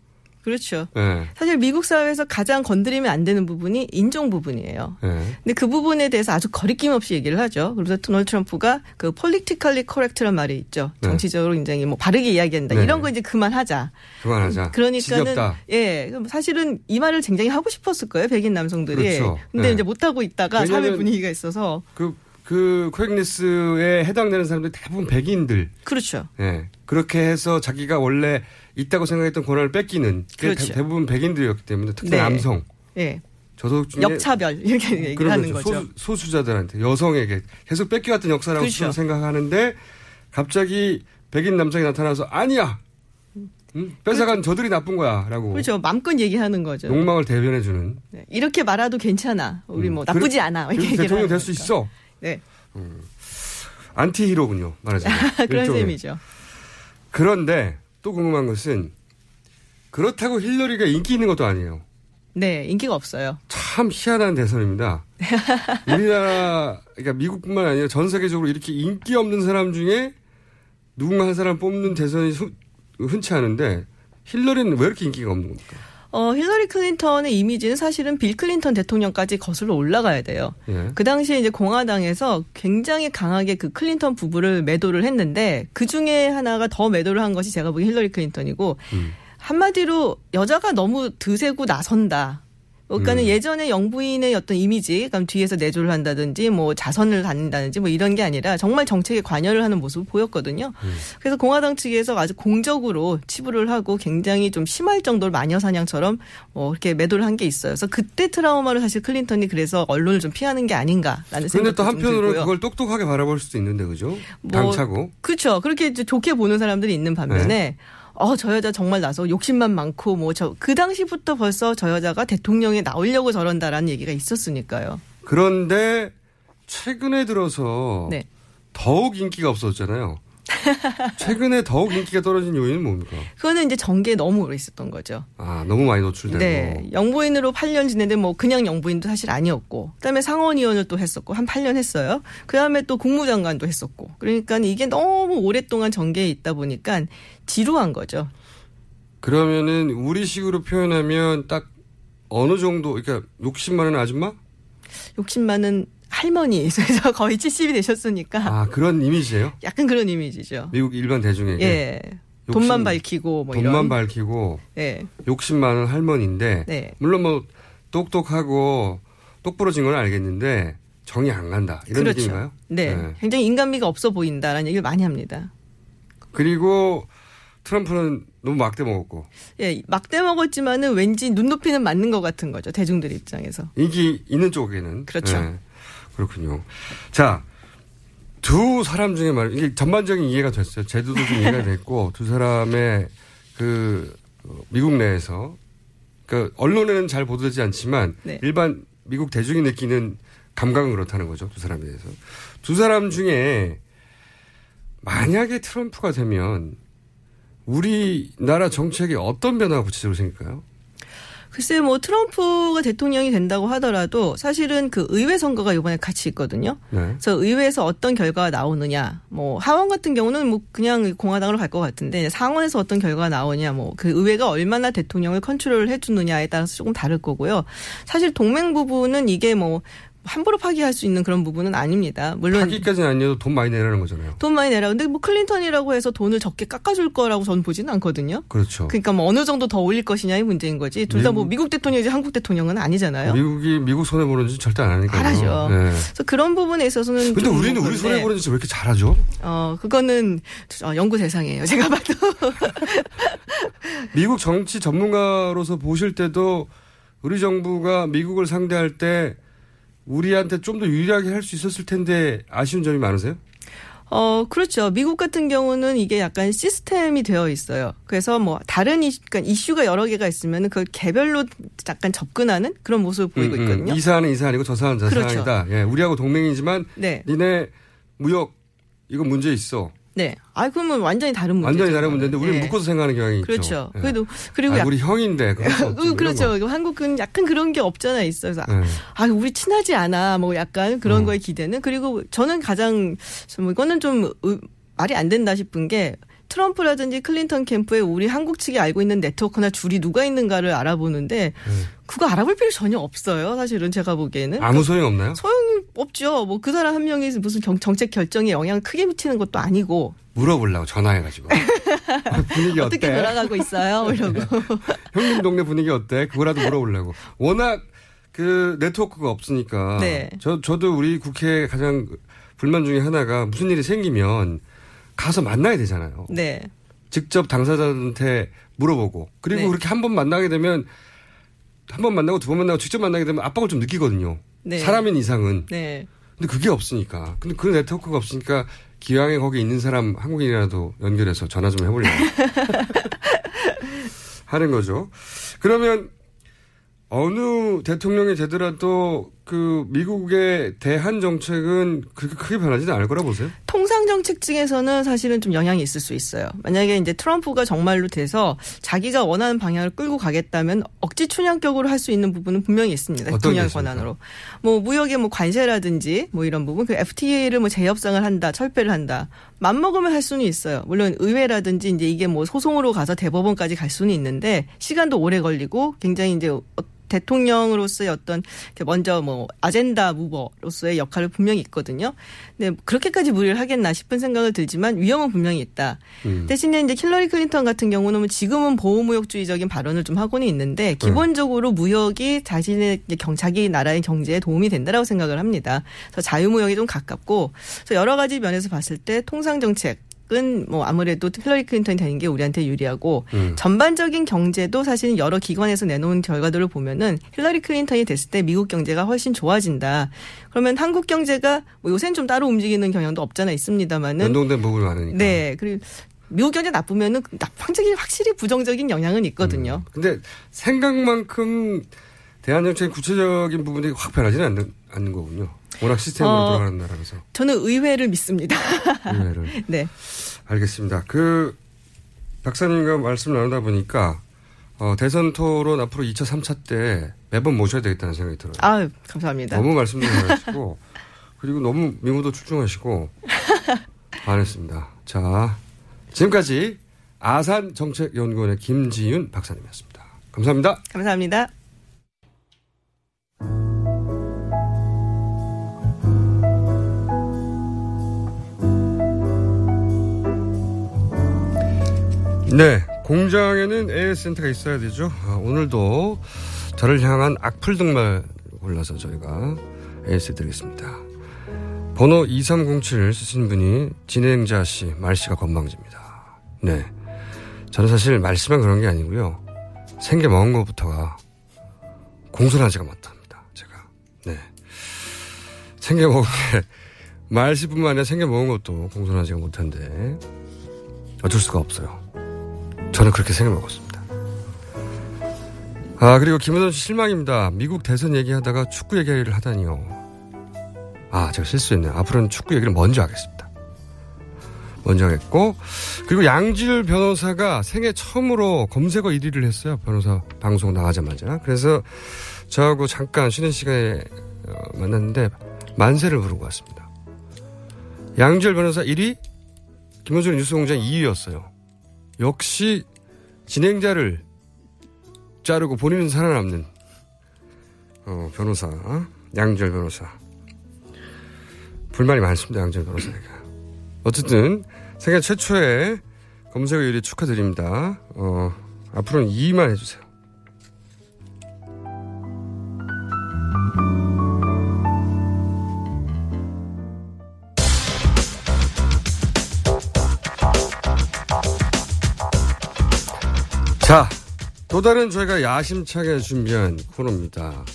그렇죠. 예, 사실 미국 사회에서 가장 건드리면 안 되는 부분이 인종 부분이에요. 예. 근데 그 부분에 대해서 아주 거리낌 없이 얘기를 하죠. 그래서 도널드 트럼프가 그 politically correct란 말이 있죠. 네. 정치적으로 굉장히 뭐 바르게 이야기한다. 네. 이런 거 이제 그만하자. 그만하자. 그러니까는 지겹다. 예, 사실은 이 말을 굉장히 하고 싶었을 거예요. 백인 남성들이. 그렇죠. 근데 네. 이제 못 하고 있다가 사회 분위기가 있어서 그, 그 코엑니스에 해당되는 사람들이 대부분 백인들. 그렇죠. 예. 그렇게 해서 자기가 원래 있다고 생각했던 권한을 뺏기는 그렇죠. 대, 부분 백인들이었기 때문에 특히 네. 남성. 예. 저도 중에 역차별 *laughs* 이렇게 얘기를 그런 하는 거죠. 거죠. 소수, 소수 자들한테 여성에게 계속 뺏겨왔던 역사라고 그렇죠. 생각하는데 갑자기 백인 남성이 나타나서 아니야. 응? 뺏어간 저들이 나쁜 거야라고 그렇죠. 맘껏 얘기하는 거죠. 욕망을 대변해주는 네. 이렇게 말해도 괜찮아. 우리 뭐 음. 나쁘지 그래- 않아. 이렇게 대통령 될 수. 있어. 네. anti-hero군요 말하자면 *laughs* 그런 일종의. 셈이죠. 그런데 또 궁금한 것은 그렇다고 힐러리가 인기 있는 것도 아니에요. 네, 인기가 없어요. 참 희한한 대선입니다. *laughs* 우리나라, 그러니까 미국뿐만 아니라 전 세계적으로 이렇게 인기 없는 사람 중에 누군가 한 사람 뽑는 대선이 흔- 흔치 않은데 힐러리는 왜 이렇게 인기가 없는 겁니까? 어, 힐러리 클린턴의 이미지는 사실은 빌 클린턴 대통령까지 거슬러 올라가야 돼요. 예. 그 당시에 이제 공화당에서 굉장히 강하게 그 클린턴 부부를 매도를 했는데 그 중에 하나가 더 매도를 한 것이 제가 보기엔 힐러리 클린턴이고 음. 한마디로 여자가 너무 드세고 나선다. 그러니까는 음. 예전에 영부인의 어떤 이미지, 그럼 뒤에서 내조를 한다든지 뭐 자선을 갖는다든지 뭐 이런 게 아니라 정말 정책에 관여를 하는 모습을 보였거든요. 음. 그래서 공화당 측에서 아주 공적으로 치부를 하고 굉장히 좀 심할 정도로 마녀 사냥처럼 뭐 이렇게 매도를 한 게 있어요. 그래서 그때 트라우마를 사실 클린턴이 그래서 언론을 좀 피하는 게 아닌가라는 그런데 생각도 또좀 한편으로는 들고요. 그걸 똑똑하게 바라볼 수도 있는데, 그죠? 뭐 당차고. 그렇죠. 그렇게 좋게 보는 사람들이 있는 반면에 네. 어, 저 여자 정말 나서 욕심만 많고 뭐 저 그 당시부터 벌써 저 여자가 대통령에 나오려고 저런다라는 얘기가 있었으니까요. 그런데 최근에 들어서 네. 더욱 인기가 없어졌잖아요. 최근에 더욱 인기가 떨어진 요인은 뭡니까? 그거는 이제 전개에 너무 오래 있었던 거죠. 아, 너무 많이 노출되고. 네. 영부인으로 8년 지냈는데 뭐 그냥 영부인도 사실 아니었고 그다음에 상원의원을 또 했었고 한 8년 했어요. 그다음에 또 국무장관도 했었고. 그러니까 이게 너무 오랫동안 전개에 있다 보니까 지루한 거죠. 그러면은 우리식으로 표현하면 딱 어느 정도 그러니까 욕심 많은 아줌마? 욕심 많은 할머니. *laughs* 그래서 거의 70이 되셨으니까 아, 그런 이미지예요? 약간 그런 이미지죠. 미국 일반 대중에게. 예. 욕심, 돈만 밝히고 뭐 돈만 이런. 밝히고 예. 욕심 많은 할머니인데 네. 물론 뭐 똑똑하고 똑부러진 건 알겠는데 정이 안 간다. 이런 그렇죠. 느낌인가요? 네. 굉장히 인간미가 없어 보인다라는 얘기를 많이 합니다. 그리고 트럼프는 너무 막대 먹었고 예, 막대 먹었지만은 왠지 눈높이는 맞는 것 같은 거죠. 대중들 입장에서. 인기 있는 쪽에는 그렇죠. 네. 그렇군요. 자. 두 사람 중에 말, 이게 전반적인 이해가 됐어요. 제도도 좀 이해가 됐고, 두 사람의 그, 어, 미국 내에서, 그, 언론에는 잘 보도되지 않지만, 네. 일반 미국 대중이 느끼는 감각은 그렇다는 거죠. 두 사람에 대해서. 두 사람 중에, 만약에 트럼프가 되면, 우리나라 정책에 어떤 변화가 구체적으로 생길까요? 글쎄 뭐 트럼프가 대통령이 된다고 하더라도 사실은 그 의회 선거가 이번에 같이 있거든요. 네. 그래서 의회에서 어떤 결과가 나오느냐, 뭐 하원 같은 경우는 뭐 그냥 공화당으로 갈 것 같은데 상원에서 어떤 결과가 나오냐, 뭐 그 의회가 얼마나 대통령을 컨트롤을 해주느냐에 따라서 조금 다를 거고요. 사실 동맹 부분은 이게 뭐 함부로 파기할 수 있는 그런 부분은 아닙니다. 물론 파기까지는 아니어도 돈 많이 내라는 거잖아요. 돈 많이 내라. 근데 뭐 클린턴이라고 해서 돈을 적게 깎아줄 거라고 저는 보지는 않거든요. 그렇죠. 그러니까 뭐 어느 정도 더 올릴 것이냐의 문제인 거지. 둘 다 뭐 미국 대통령이지 한국 대통령은 아니잖아요. 미국이 미국 손해 보는 짓 절대 안 하니까요. 안 하죠. 네. 그래서 그런 부분에 있어서는 근데 좀 우리는 우리 손해 보는 짓왜 이렇게 잘하죠? 어 그거는 어, 연구 대상이에요. 제가 봐도 *laughs* 미국 정치 전문가로서 보실 때도 우리 정부가 미국을 상대할 때 우리한테 좀 더 유리하게 할 수 있었을 텐데 아쉬운 점이 많으세요? 어 그렇죠. 미국 같은 경우는 이게 약간 시스템이 되어 있어요. 그래서 뭐 다른 이슈, 그러니까 이슈가 여러 개가 있으면 그걸 개별로 약간 접근하는 그런 모습을 보이고 음, 음. 있거든요. 이 사안은 이 사안이고 저 사안은 저 그렇죠. 사안이다. 예, 우리하고 동맹이지만 네. 니네 무역 이거 문제 있어. 네. 아 그러면 완전히 다른 문제죠. 완전히 다른 문제인데 우리는 네. 묶어서 생각하는 경향이 그렇죠. 있죠. 예. 그래도 그리고 아, 약- 우리 형인데 그, 그렇죠. 거. 한국은 약간 그런 게 없잖아 있어서 네. 아 우리 친하지 않아 뭐 약간 그런 음. 거에 기대는 그리고 저는 가장 좀 이거는 좀 의- 말이 안 된다 싶은 게 트럼프라든지 클린턴 캠프에 우리 한국 측이 알고 있는 네트워크나 줄이 누가 있는가를 알아보는데 그거 알아볼 필요 전혀 없어요. 사실은 제가 보기에는 아무 소용 없나요? 소용이 없죠. 뭐 그 사람 한 명이 무슨 경- 정책 결정에 영향을 크게 미치는 것도 아니고 물어보려고 전화해가지고 *laughs* 분위기 어때? 어떻게 돌아가고 있어요? 이러고 *laughs* 형님 동네 분위기 어때? 그거라도 물어보려고. 워낙 그 네트워크가 없으니까. 네. 저 저도 우리 국회 가장 불만 중에 하나가 무슨 일이 생기면 가서 만나야 되잖아요. 네. 직접 당사자한테 물어보고 그리고 네. 그렇게 한 번 만나게 되면 한 번 만나고 두 번 만나고 직접 만나게 되면 압박을 좀 느끼거든요. 네. 사람인 이상은. 네. 근데 그게 없으니까. 근데 그 네트워크가 없으니까 기왕에 거기 있는 사람 한국인이라도 연결해서 전화 좀 해보려고 *laughs* 하는 거죠. 그러면 어느 대통령이 되더라도 그 미국의 대한 정책은 그렇게 크게 변하지는 않을 거라 보세요? 통상 정책 중에서는 사실은 좀 영향이 있을 수 있어요. 만약에 이제 트럼프가 정말로 돼서 자기가 원하는 방향을 끌고 가겠다면 억지 춘향격으로 할 수 있는 부분은 분명히 있습니다. 있습니까? 권한으로. 뭐 무역의 뭐 관세라든지 뭐 이런 부분, 그 FTA를 뭐 재협상을 한다, 철폐를 한다. 맘먹으면 할 수는 있어요. 물론 의회라든지 이제 이게 뭐 소송으로 가서 대법원까지 갈 수는 있는데 시간도 오래 걸리고 굉장히 이제 어- 대통령으로서의 어떤 먼저 뭐 아젠다 무버로서의 역할을 분명히 있거든요. 근데 그렇게까지 무리를 하겠나 싶은 생각을 들지만 위험은 분명히 있다. 음. 대신에 이제 킬러리 클린턴 같은 경우는 뭐 지금은 보호무역주의적인 발언을 좀 하고는 있는데 기본적으로 무역이 자신의 경 자기 나라의 경제에 도움이 된다라고 생각을 합니다. 그래서 자유무역에 좀 가깝고 그래서 여러 가지 면에서 봤을 때 통상 정책 은 뭐 아무래도 힐러리 클린턴이 되는 게 우리한테 유리하고 음. 전반적인 경제도 사실은 여러 기관에서 내놓은 결과들을 보면은 힐러리 클린턴이 됐을 때 미국 경제가 훨씬 좋아진다. 그러면 한국 경제가 뭐 요새는 좀 따로 움직이는 경향도 없잖아 있습니다만은 연동된 부분이 많으니까. 네 그리고 미국 경제 나쁘면은 나방적인 확실히 부정적인 영향은 있거든요. 근데 생각만큼 대한 정책의 구체적인 부분이 확 변하지는 않는, 않는 거군요. 워낙 시스템으로 어. 돌아가는 나라라서. 저는 의회를 믿습니다. *laughs* 의외를. 네. 알겠습니다. 그 박사님과 말씀 나누다 보니까 어, 대선 토론 앞으로 2차, 3차 때 매번 모셔야 되겠다는 생각이 들어요. 아 감사합니다. 너무 말씀도 잘하시고 그리고 너무 미모도 출중하시고 *laughs* 반했습니다. 자 지금까지 아산정책연구원의 김지윤 박사님이었습니다. 감사합니다. 감사합니다. 네, 공장에는 AS 센터가 있어야 되죠. 아, 오늘도 저를 향한 악플 등말 골라서 저희가 AS 드리겠습니다. 번호 2307 쓰신 분이 진행자 씨, 말 씨가 건방집니다. 네. 저는 사실 말씨만 그런 게 아니고요. 생겨 먹은 것부터가 공손하지가 못합니다. 제가. 네. 생겨 먹은 게 말씨뿐만 아니라 생겨 먹은 것도 공손하지가 못한데 어쩔 수가 없어요. 저는 그렇게 생각 먹었습니다. 아, 그리고 김은원 씨 실망입니다. 미국 대선 얘기하다가 축구 얘기를 하다니요. 아, 제가 실수했네요. 앞으로는 축구 얘기를 먼저 하겠습니다. 먼저 하겠고, 그리고 양질 변호사가 생애 처음으로 검색어 1위를 했어요. 변호사 방송 나가자마자. 그래서 저하고 잠깐 쉬는 시간에 어, 만났는데 만세를 부르고 왔습니다. 양질 변호사 1위, 김원준 뉴스공장 2위였어요. 역시 진행자를 자르고 본인은 살아남는 어, 변호사 양절 변호사. 불만이 많습니다 양절 변호사에게 어쨌든 세계 최초의 검색어 1위 축하드립니다. 어, 앞으로는 2위만 해주세요 자, 또 다른 저희가 야심차게 준비한 코너입니다.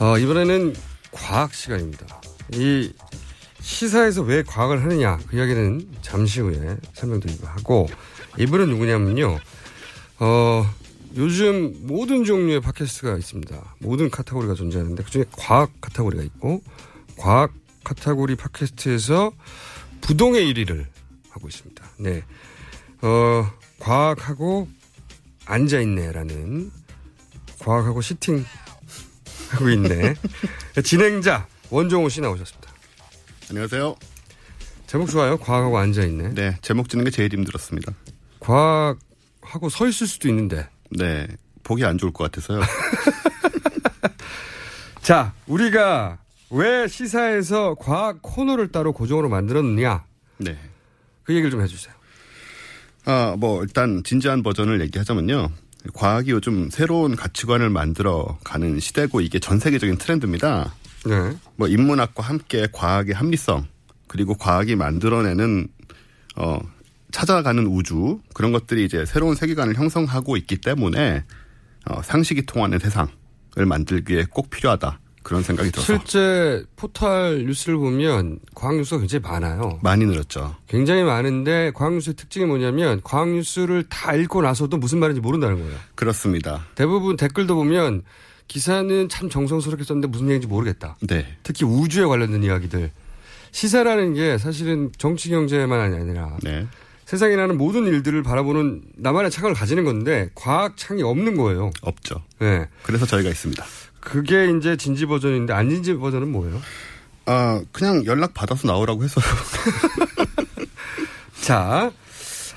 어, 이번에는 과학 시간입니다. 이 시사에서 왜 과학을 하느냐 그 이야기는 잠시 후에 설명드리고 하고 이분은 누구냐면요. 어, 요즘 모든 종류의 팟캐스트가 있습니다. 모든 카테고리가 존재하는데 그중에 과학 카테고리가 있고 과학 카테고리 팟캐스트에서 부동의 1위를 하고 있습니다. 네. 어, 과학하고 앉아있네라는 과학하고 시팅 하고 있네. *laughs* 진행자 원종호 씨 나오셨습니다. 안녕하세요. 제목 좋아요. 과학하고 앉아있네. 네, 제목 짓는 게 제일 힘들었습니다. 과학하고 서 있을 수도 있는데. 네, 보기 안 좋을 것 같아서요. *laughs* 자, 우리가 왜 시사에서 과학 코너를 따로 고정으로 만들었느냐. 네. 그 얘기를 좀 해주세요. 아, 뭐, 일단 진지한 버전을 얘기하자면요. 과학이 요즘 새로운 가치관을 만들어 가는 시대고 이게 전 세계적인 트렌드입니다. 네. 뭐, 인문학과 함께 과학의 합리성, 그리고 과학이 만들어내는, 어, 찾아가는 우주, 그런 것들이 이제 새로운 세계관을 형성하고 있기 때문에, 어, 상식이 통하는 세상을 만들기에 꼭 필요하다. 그런 생각이 들어서. 실제 포털 뉴스를 보면 과학 뉴스가 굉장히 많아요. 많이 늘었죠. 굉장히 많은데 과학 뉴스의 특징이 뭐냐면 과학 뉴스를 다 읽고 나서도 무슨 말인지 모른다는 거예요. 그렇습니다. 대부분 댓글도 보면 기사는 참 정성스럽게 썼는데 무슨 얘기인지 모르겠다. 네. 특히 우주에 관련된 이야기들. 시사라는 게 사실은 정치 경제만 아니라 네. 세상에 나는 모든 일들을 바라보는 나만의 창을 가지는 건데 과학 창이 없는 거예요. 없죠. 네. 그래서 저희가 있습니다. 그게 이제 진지 버전인데 안 진지 버전은 뭐예요? 아, 그냥 연락 받아서 나오라고 해서. *laughs* 자,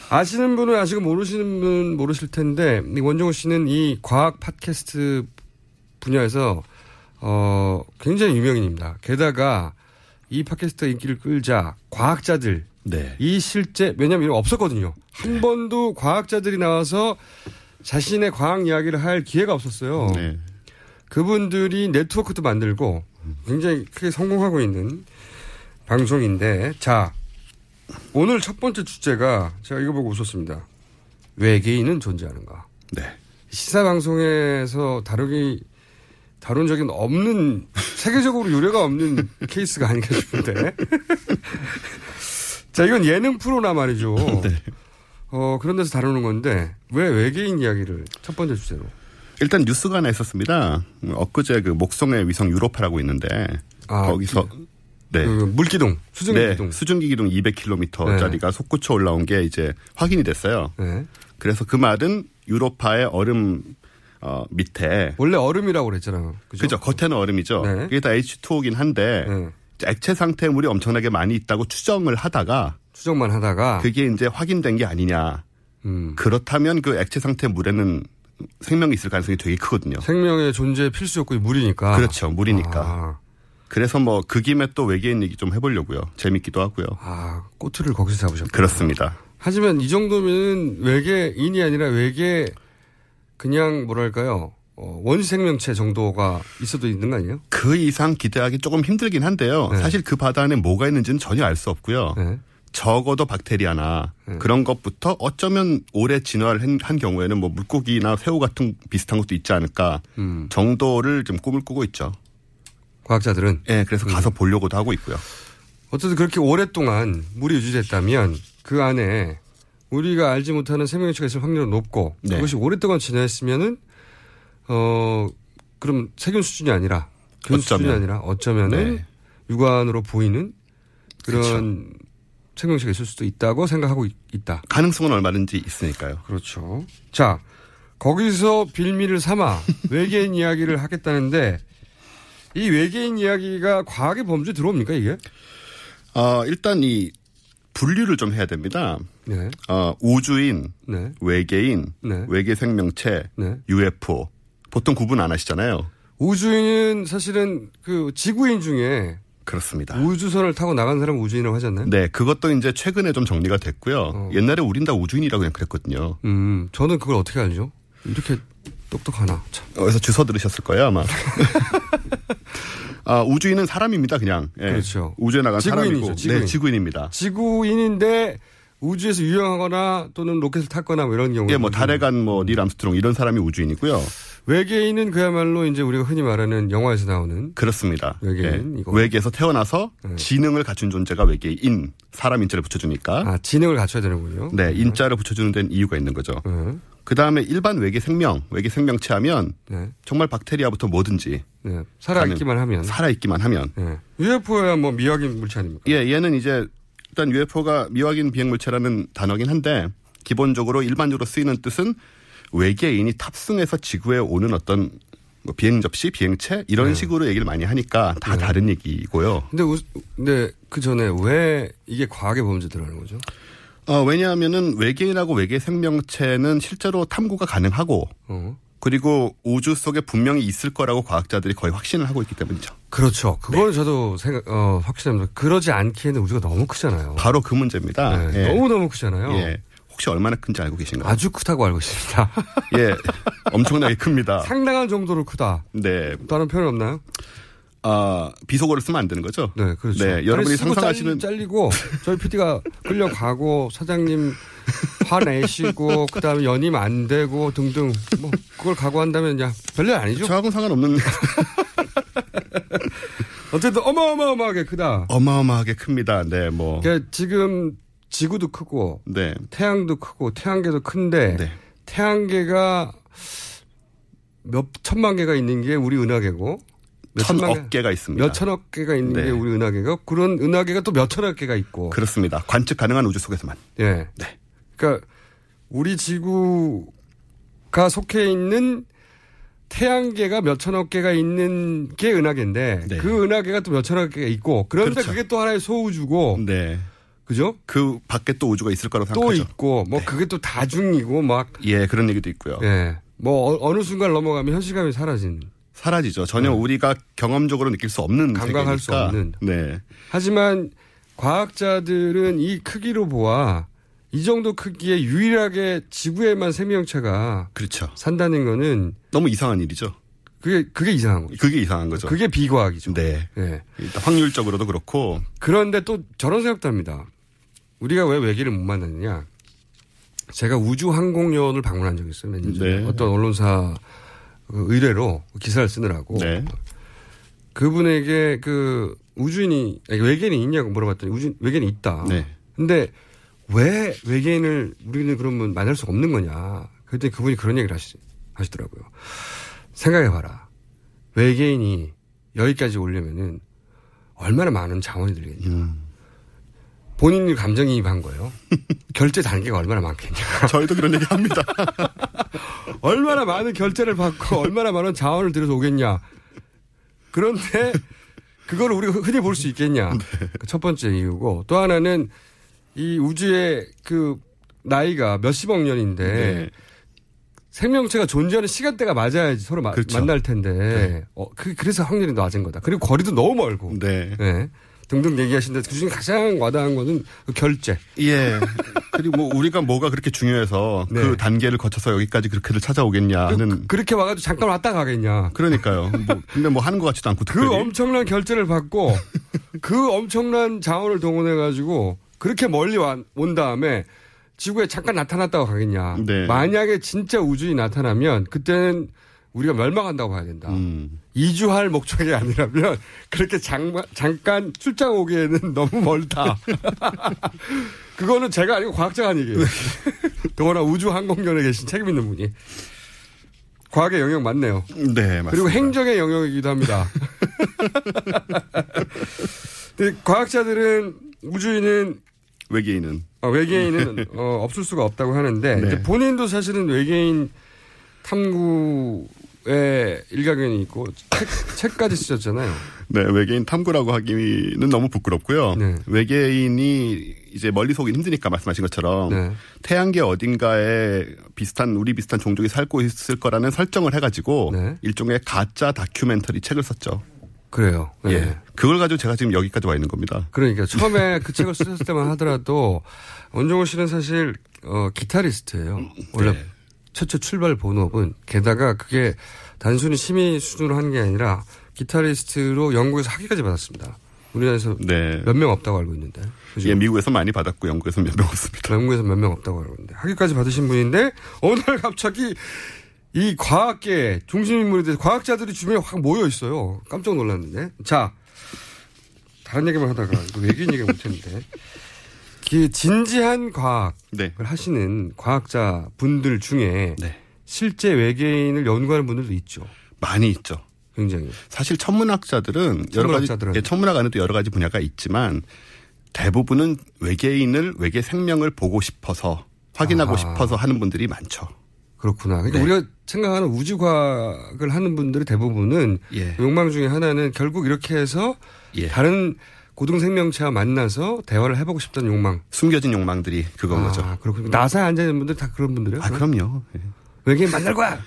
아시는 분은 아시고 모르시는 분은 모르실 텐데 이 원종우 씨는 이 과학 팟캐스트 분야에서 어 굉장히 유명인입니다. 게다가 이 팟캐스트 인기를 끌자 과학자들 네. 이 실제 왜냐하면 이거 없었거든요. 한 번도 과학자들이 나와서 자신의 과학 이야기를 할 기회가 없었어요. 네. 그분들이 네트워크도 만들고 굉장히 크게 성공하고 있는 방송인데 자 오늘 첫 번째 주제가 제가 이거 보고 웃었습니다. 외계인은 존재하는가? 네. 시사 방송에서 다루기 다룬 적이 없는 세계적으로 유례가 없는 *laughs* 케이스가 아닌가 싶은데. 자 이건 예능 프로나 말이죠. *laughs* 네. 어 그런 데서 다루는 건데 왜 외계인 이야기를 첫 번째 주제로? 일단 뉴스가 하나 있었습니다. 엊그제 그 목성의 위성 유로파라고 있는데 아, 거기서 네. 그 물기둥 수증기 네, 기둥. 수증기 기둥 200km짜리가 솟구쳐 올라온 게 이제 확인이 됐어요. 네. 그래서 그 말은 유로파의 얼음 어, 밑에 원래 얼음이라고 그랬잖아요. 그죠? 그죠 겉에는 얼음이죠. 네. 그게 다 H2O긴 한데 네. 액체 상태 물이 엄청나게 많이 있다고 추정을 하다가 추정만 하다가 그게 이제 확인된 게 아니냐. 음. 그렇다면 그 액체 상태 물에는 생명이 있을 가능성이 되게 크거든요. 생명의 존재 필수 요건이 물이니까. 그렇죠. 물이니까. 아, 그래서 뭐 그 김에 또 외계인 얘기 좀 해보려고요. 재밌기도 하고요. 아, 꼬투를 거기서 잡으셨고. 그렇습니다. 하지만 이 정도면 외계인이 아니라 외계 그냥 뭐랄까요. 어, 원시 생명체 정도가 있어도 있는 거 아니에요? 그 이상 기대하기 조금 힘들긴 한데요. 네. 사실 그 바다 안에 뭐가 있는지는 전혀 알 수 없고요. 네. 적어도 박테리아나 네. 그런 것부터 어쩌면 오래 진화를 한, 한 경우에는 뭐 물고기나 새우 같은 비슷한 것도 있지 않을까 음. 정도를 좀 꿈을 꾸고 있죠. 과학자들은 예, 그래서 가서 음. 보려고도 하고 있고요. 어쨌든 그렇게 오랫동안 물이 유지됐다면 그 안에 우리가 알지 못하는 생명체가 있을 확률은 높고 네. 그것이 오랫동안 지나했으면은 어 그럼 세균 수준이 아니라 균 수준이 어쩌면. 아니라 어쩌면은 네. 육안으로 보이는 그런 그렇죠. 생명체가 있을 수도 있다고 생각하고 있, 있다. 가능성은 얼마든지 있으니까요. 그렇죠. 자 거기서 빌미를 삼아 *laughs* 외계인 이야기를 하겠다는데 이 외계인 이야기가 과학의 범주에 들어옵니까 이게? 어, 일단 이 분류를 좀 해야 됩니다. 네. 어, 우주인, 네. 외계인, 네. 외계 생명체, 네. UFO. 보통 구분 안 하시잖아요. 우주인은 사실은 그 지구인 중에 그렇습니다. 우주선을 타고 나간 사람 우주인이라고 하지 않나요? 네, 그것도 이제 최근에 좀 정리가 됐고요. 어. 옛날에 우린 다 우주인이라고 그냥 그랬거든요. 음, 저는 그걸 어떻게 알죠? 이렇게 똑똑하나. 참. 어디서 주워 들으셨을 거예요, 아마. *laughs* 아, 우주인은 사람입니다, 그냥. 예. 그렇죠. 우주에 나간 지구인이죠, 사람이고. 지구인. 네, 지구인입니다. 지구인인데 우주에서 유영하거나 또는 로켓을 탔거나 뭐 이런 경우. 예, 뭐 달에 간 뭐 닐 암스트롱 이런 사람이 우주인이고요. 외계인은 그야말로 이제 우리가 흔히 말하는 영화에서 나오는 그렇습니다. 외계인, 예. 이거. 외계에서 태어나서 네. 지능을 갖춘 존재가 외계인, 사람 인자를 붙여주니까. 아, 지능을 갖춰야 되는군요. 네, 인자를 붙여주는 데는 이유가 있는 거죠. 네. 그 다음에 일반 외계 생명, 외계 생명체 하면 네. 정말 박테리아부터 뭐든지 네. 살아있기만 하면. 살아있기만 하면. 네. UFO야 뭐 미확인 물체 아닙니까? 예, 얘는 이제 일단 UFO가 미확인 비행 물체라는 단어긴 한데 기본적으로 일반적으로 쓰이는 뜻은 외계인이 탑승해서 지구에 오는 어떤 뭐 비행 접시, 비행체 이런 네. 식으로 얘기를 많이 하니까 다 다른 얘기고요. 근데, 우, 근데 그 전에 왜 이게 과학의 범죄 들어가는 거죠? 어, 왜냐하면은 외계인하고 외계 생명체는 실제로 탐구가 가능하고 어. 그리고 우주 속에 분명히 있을 거라고 과학자들이 거의 확신을 하고 있기 때문이죠. 그렇죠. 그건 네. 저도 생각, 어, 확실합니다. 그러지 않기에는 우주가 너무 크잖아요. 바로 그 문제입니다. 네, 예. 너무너무 크잖아요. 예. 혹시 얼마나 큰지 알고 계신가요? 아주 크다고 알고 있습니다. *laughs* 예. 엄청나게 큽니다. 상당한 정도로 크다. 네. 다른 표현 없나요? 아, 비속어를 쓰면 안 되는 거죠? 네, 그렇죠. 네, 여러분이 상상하시는 잘리, 잘리고 저희 PD가 끌려가고 사장님 화내시고 *laughs* 그다음에 연임 안 되고 등등 뭐 그걸 각오한다면 야 별일 아니죠. 저하고는 상관없는 *laughs* 어쨌든 어마어마하게 크다. 어마어마하게 큽니다. 네, 뭐. 그러니까 지금 지구도 크고 네. 태양도 크고 태양계도 큰데 네. 태양계가 몇 천만 개가 있는 게 우리 은하계고 천억 개가 있습니다. 몇 천억 개가 있는 네. 게 우리 은하계가 그런 은하계가 또 몇 천억 개가 있고. 그렇습니다. 관측 가능한 우주 속에서만. 예. 네. 그러니까 우리 지구가 속해 있는 태양계가 몇 천억 개가 있는 게 은하계인데 네. 그 은하계가 또 몇 천억 개가 있고 그런데 그렇죠. 그게 또 하나의 소우주고 네. 그죠? 그 밖에 또 우주가 있을 거라고 또 생각하죠. 있고 뭐 그게 또 다중이고 막 예, 그런 얘기도 있고요. 예. 뭐 어, 느 순간 넘어가면 현실감이 사라지는. 사라지죠. 전혀 우리가 경험적으로 느낄 수 없는 감각할 수 세계니까. 없는. 네. 하지만 과학자들은 이 크기로 보아 이 정도 크기에 유일하게 지구에만 생명체가 그렇죠. 산다는 거는 너무 이상한 일이죠. 그게 그게 이상한 거죠. 그게 이상한 거죠. 그게 비과학이죠. 네. 예. 일단 확률적으로도 그렇고 그런데 또 저런 생각도 합니다. 우리가 왜 외계를 못 만났느냐? 제가 우주 항공연을 방문한 적이 있어요. 몇년 전에. 네. 어떤 언론사 그 의뢰로 기사를 쓰느라고. 네. 그분에게 그 우주인이 외계인이 있냐고 물어봤더니 우주 외계인이 있다. 네. 근데 왜 외계인을 우리는 그러면 만날 수가 없는 거냐? 그랬더니 그분이 그런 얘기를 하시, 하시더라고요. 생각해봐라. 외계인이 여기까지 오려면은 얼마나 많은 자원이 들겠냐. 음. 본인이 감정이입한 거예요. *laughs* 결제 단계가 얼마나 많겠냐. *laughs* 저희도 그런 얘기 합니다. *laughs* 얼마나 많은 결제를 받고 얼마나 많은 자원을 들여서 오겠냐. 그런데 그걸 우리가 흔히 볼 수 있겠냐. 그첫 번째 이유고 또 하나는 이 우주의 그 나이가 몇십억 년인데 네. 생명체가 존재하는 시간대가 맞아야지 서로 마- 그렇죠. 만날 텐데 어, 그, 그래서 확률이 낮은 거다. 그리고 거리도 너무 멀고 네. 네. 등등 얘기하시는데 그중에 가장 와닿은 거는 그 결제. 예. 그리고 뭐 우리가 뭐가 그렇게 중요해서 네. 그 단계를 거쳐서 여기까지 그렇게들 찾아오겠냐 하는 그 렇게 와가지고 잠깐 왔다 가겠냐. 그러니까요. 뭐 *laughs* 근데 뭐 하는 것 같지도 않고 그 특별히. 엄청난 결제를 받고 *laughs* 그 엄청난 자원을 동원해 가지고 그렇게 멀리 와- 온 다음에 지구에 잠깐 나타났다고 가겠냐. 네. 만약에 진짜 우주인이 나타나면 그때는 우리가 멸망한다고 봐야 된다. 음. 이주할 목적이 아니라면 *laughs* 그렇게 장, 잠깐 출장 오기에는 *laughs* 너무 멀다. *laughs* 그거는 제가 아니고 과학자가 한 얘기예요. 더구나 우주항공연에 계신 책임 있는 분이. 과학의 영역 맞네요. 네, 맞습니다. 그리고 행정의 영역이기도 합니다. 과학자들은 우주인은 외계인은 어, 외계인은 어, 없을 수가 없다고 하는데 네. 본인도 사실은 외계인 탐구 에 일가견이 있고 책, 책까지 쓰셨잖아요. 네, 외계인 탐구라고 하기는 너무 부끄럽고요. 네. 외계인이 이제 멀리서 오긴 힘드니까 말씀하신 것처럼 네. 태양계 어딘가에 비슷한 우리 비슷한 종족이 살고 있을 거라는 설정을 해가지고 네. 일종의 가짜 다큐멘터리 책을 썼죠. 그래요. 네. 예, 그걸 가지고 제가 지금 여기까지 와 있는 겁니다. 그러니까 처음에 *laughs* 그 책을 쓰셨을 때만 하더라도 원종호 씨는 사실 어, 기타리스트예요. 원래 네. 최초 출발 본업은 게다가 그게 단순히 심의 수준으로 한 게 아니라 기타리스트로 영국에서 학위까지 받았습니다. 우리나라에서 네. 몇명 없다고 알고 있는데. 그죠? 예, 미국에서 많이 받았고 영국에서 몇 명 없습니다. 영국에서 몇 명 없다고 알고 있는데 학위까지 받으신 분인데 어느 날 갑자기 이 과학계 중심 인물이 돼서 과학자들이 주변에 확 모여 있어요. 깜짝 놀랐는데. 자, 다른 얘기만 하다가 이거 외계인 얘기 못 했는데. 그 진지한 과학을 네. 하시는 과학자 분들 중에 네. 실제 외계인을 연구하는 분들도 있죠. 많이 있죠. 굉장히. 사실 천문학자들은 여러 가지 천문학자들은. 예, 천문학 안에도 여러 가지 분야가 있지만 대부분은 외계인을 외계 생명을 보고 싶어서 확인하고 아. 싶어서 하는 분들이 많죠. 그렇구나. 그러니까 네. 우리가 생각하는 우주과학을 하는 분들이 대부분은 예. 욕망 중에 하나는 결국 이렇게 해서 예. 다른 고등 생명체와 만나서 대화를 해보고 싶다는 욕망. 숨겨진 욕망들이 그건 아, 거죠. 그렇군요. 나사에 앉아 있는 분들 다 그런 분들이에요. 아, 그럼요. 예. 외계인 만날 거야.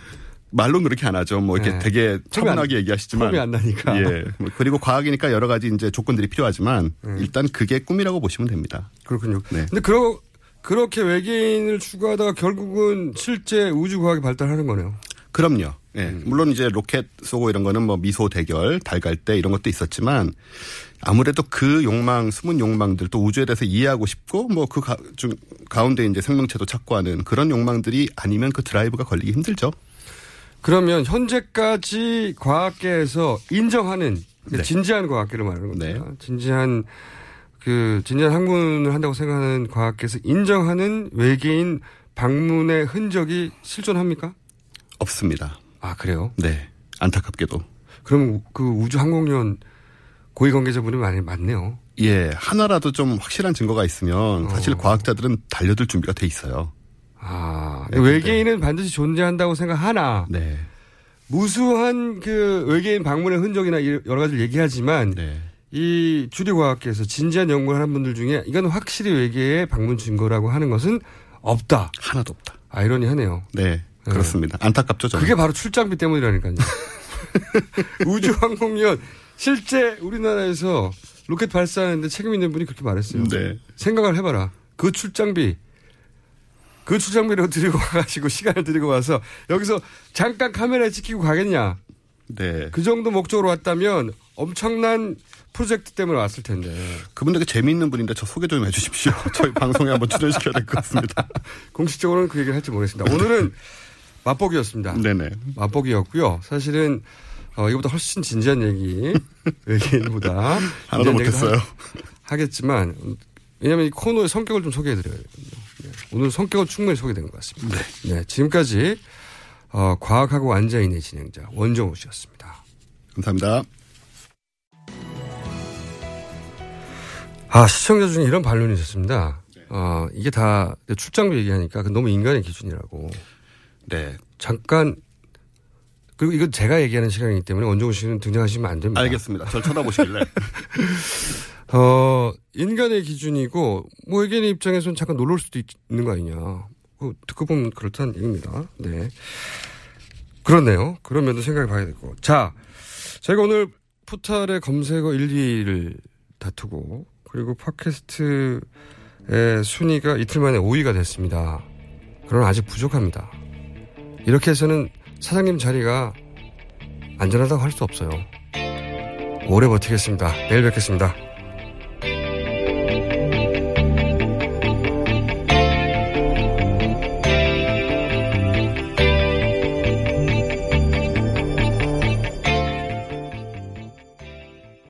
말로는 그렇게 안 하죠. 뭐 이렇게 네. 되게 차분하게 안- 얘기하시지만 폼이 안 나니까. 예. 뭐 그리고 과학이니까 여러 가지 이제 조건들이 필요하지만 네. 일단 그게 꿈이라고 보시면 됩니다. 그렇군요. 네. 근데 그러, 그렇게 외계인을 추구하다가 결국은 실제 우주 과학이 발달하는 거네요. 그럼요. 예. 음. 물론 이제 로켓 쏘고 이런 거는 뭐 미소 대결, 달갈 때 이런 것도 있었지만 아무래도 그 욕망, 숨은 욕망들 또 우주에 대해서 이해하고 싶고 뭐 그 가운데 이제 생명체도 찾고 하는 그런 욕망들이 아니면 그 드라이브가 걸리기 힘들죠. 그러면 현재까지 과학계에서 인정하는 네. 진지한 과학계를 말하는 겁니다. 진지한 그 진지한 학문을 한다고 생각하는 과학계에서 인정하는 외계인 방문의 흔적이 실존합니까? 없습니다. 아 그래요? 네. 안타깝게도. 그럼 그 우주 항공연 고위 관계자분이 많이 많네요. 예, 하나라도 좀 확실한 증거가 있으면 사실 어. 과학자들은 달려들 준비가 돼 있어요. 아, 네, 외계인은 반드시 존재한다고 생각하나 네. 무수한 그 외계인 방문의 흔적이나 이- 여러 가지를 얘기하지만 네. 이 주류과학계에서 진지한 연구를 하는 분들 중에 이건 확실히 외계의 방문 증거라고 하는 것은 없다. 하나도 없다. 아이러니하네요. 네, 그렇습니다. 안타깝죠, 저는. 그게 바로 출장비 때문이라니까요. *laughs* 우주항공연 실제 우리나라에서 로켓 발사하는데 책임 있는 분이 그렇게 말했어요. 네. 생각을 해봐라. 그 출장비 그 출장비를 들이고 와가지고 시간을 들이고 와서 여기서 잠깐 카메라에 찍히고 가겠냐. 네. 그 정도 목적으로 왔다면 엄청난 프로젝트 때문에 왔을 텐데. 그분 되게 재미있는 분인데 저 소개 좀 해주십시오. *laughs* 저희 방송에 한번 출연시켜야 될 것 같습니다. *laughs* 공식적으로는 그 얘기를 할지 모르겠습니다. 오늘은 맛보기였습니다. 네네. 맛보기였고요. 사실은 어, 이거보다 훨씬 진지한 얘기 *laughs* 외계인보다 하나도 못했어요. 하- 하겠지만 왜냐하면 이 코너의 성격을 좀 소개해드려야 되거든요. 네. 오늘 성격은 충분히 소개된 것 같습니다. 네. 지금까지 어, 과학하고 앉아있는 진행자 원정우 씨였습니다. 감사합니다. 아 시청자 중에 이런 반론이 있었습니다. 어, 이게 다 출장비 얘기하니까 그 너무 인간의 기준이라고. 네. 잠깐 그리고 이건 제가 얘기하는 시간이기 때문에 원종우 씨는 등장하시면 안 됩니다. 알겠습니다. 절 쳐다보시길래. *laughs* 어, 인간의 기준이고, 뭐, 외계인의 입장에서는 잠깐 놀랄 수도 있, 는거 아니냐. 그, 듣고 보면 그렇다는 얘기입니다. 네. 그렇네요. 그런 면도 생각해 봐야 되고. 자, 저희가 오늘 포탈의 검색어 1, 2를 다투고, 그리고 팟캐스트의 순위가 이틀 만에 5위가 됐습니다. 그러나 아직 부족합니다. 이렇게 해서는 사장님 자리가 안전하다고 할 수 없어요. 오래 버티겠습니다. 내일 뵙겠습니다.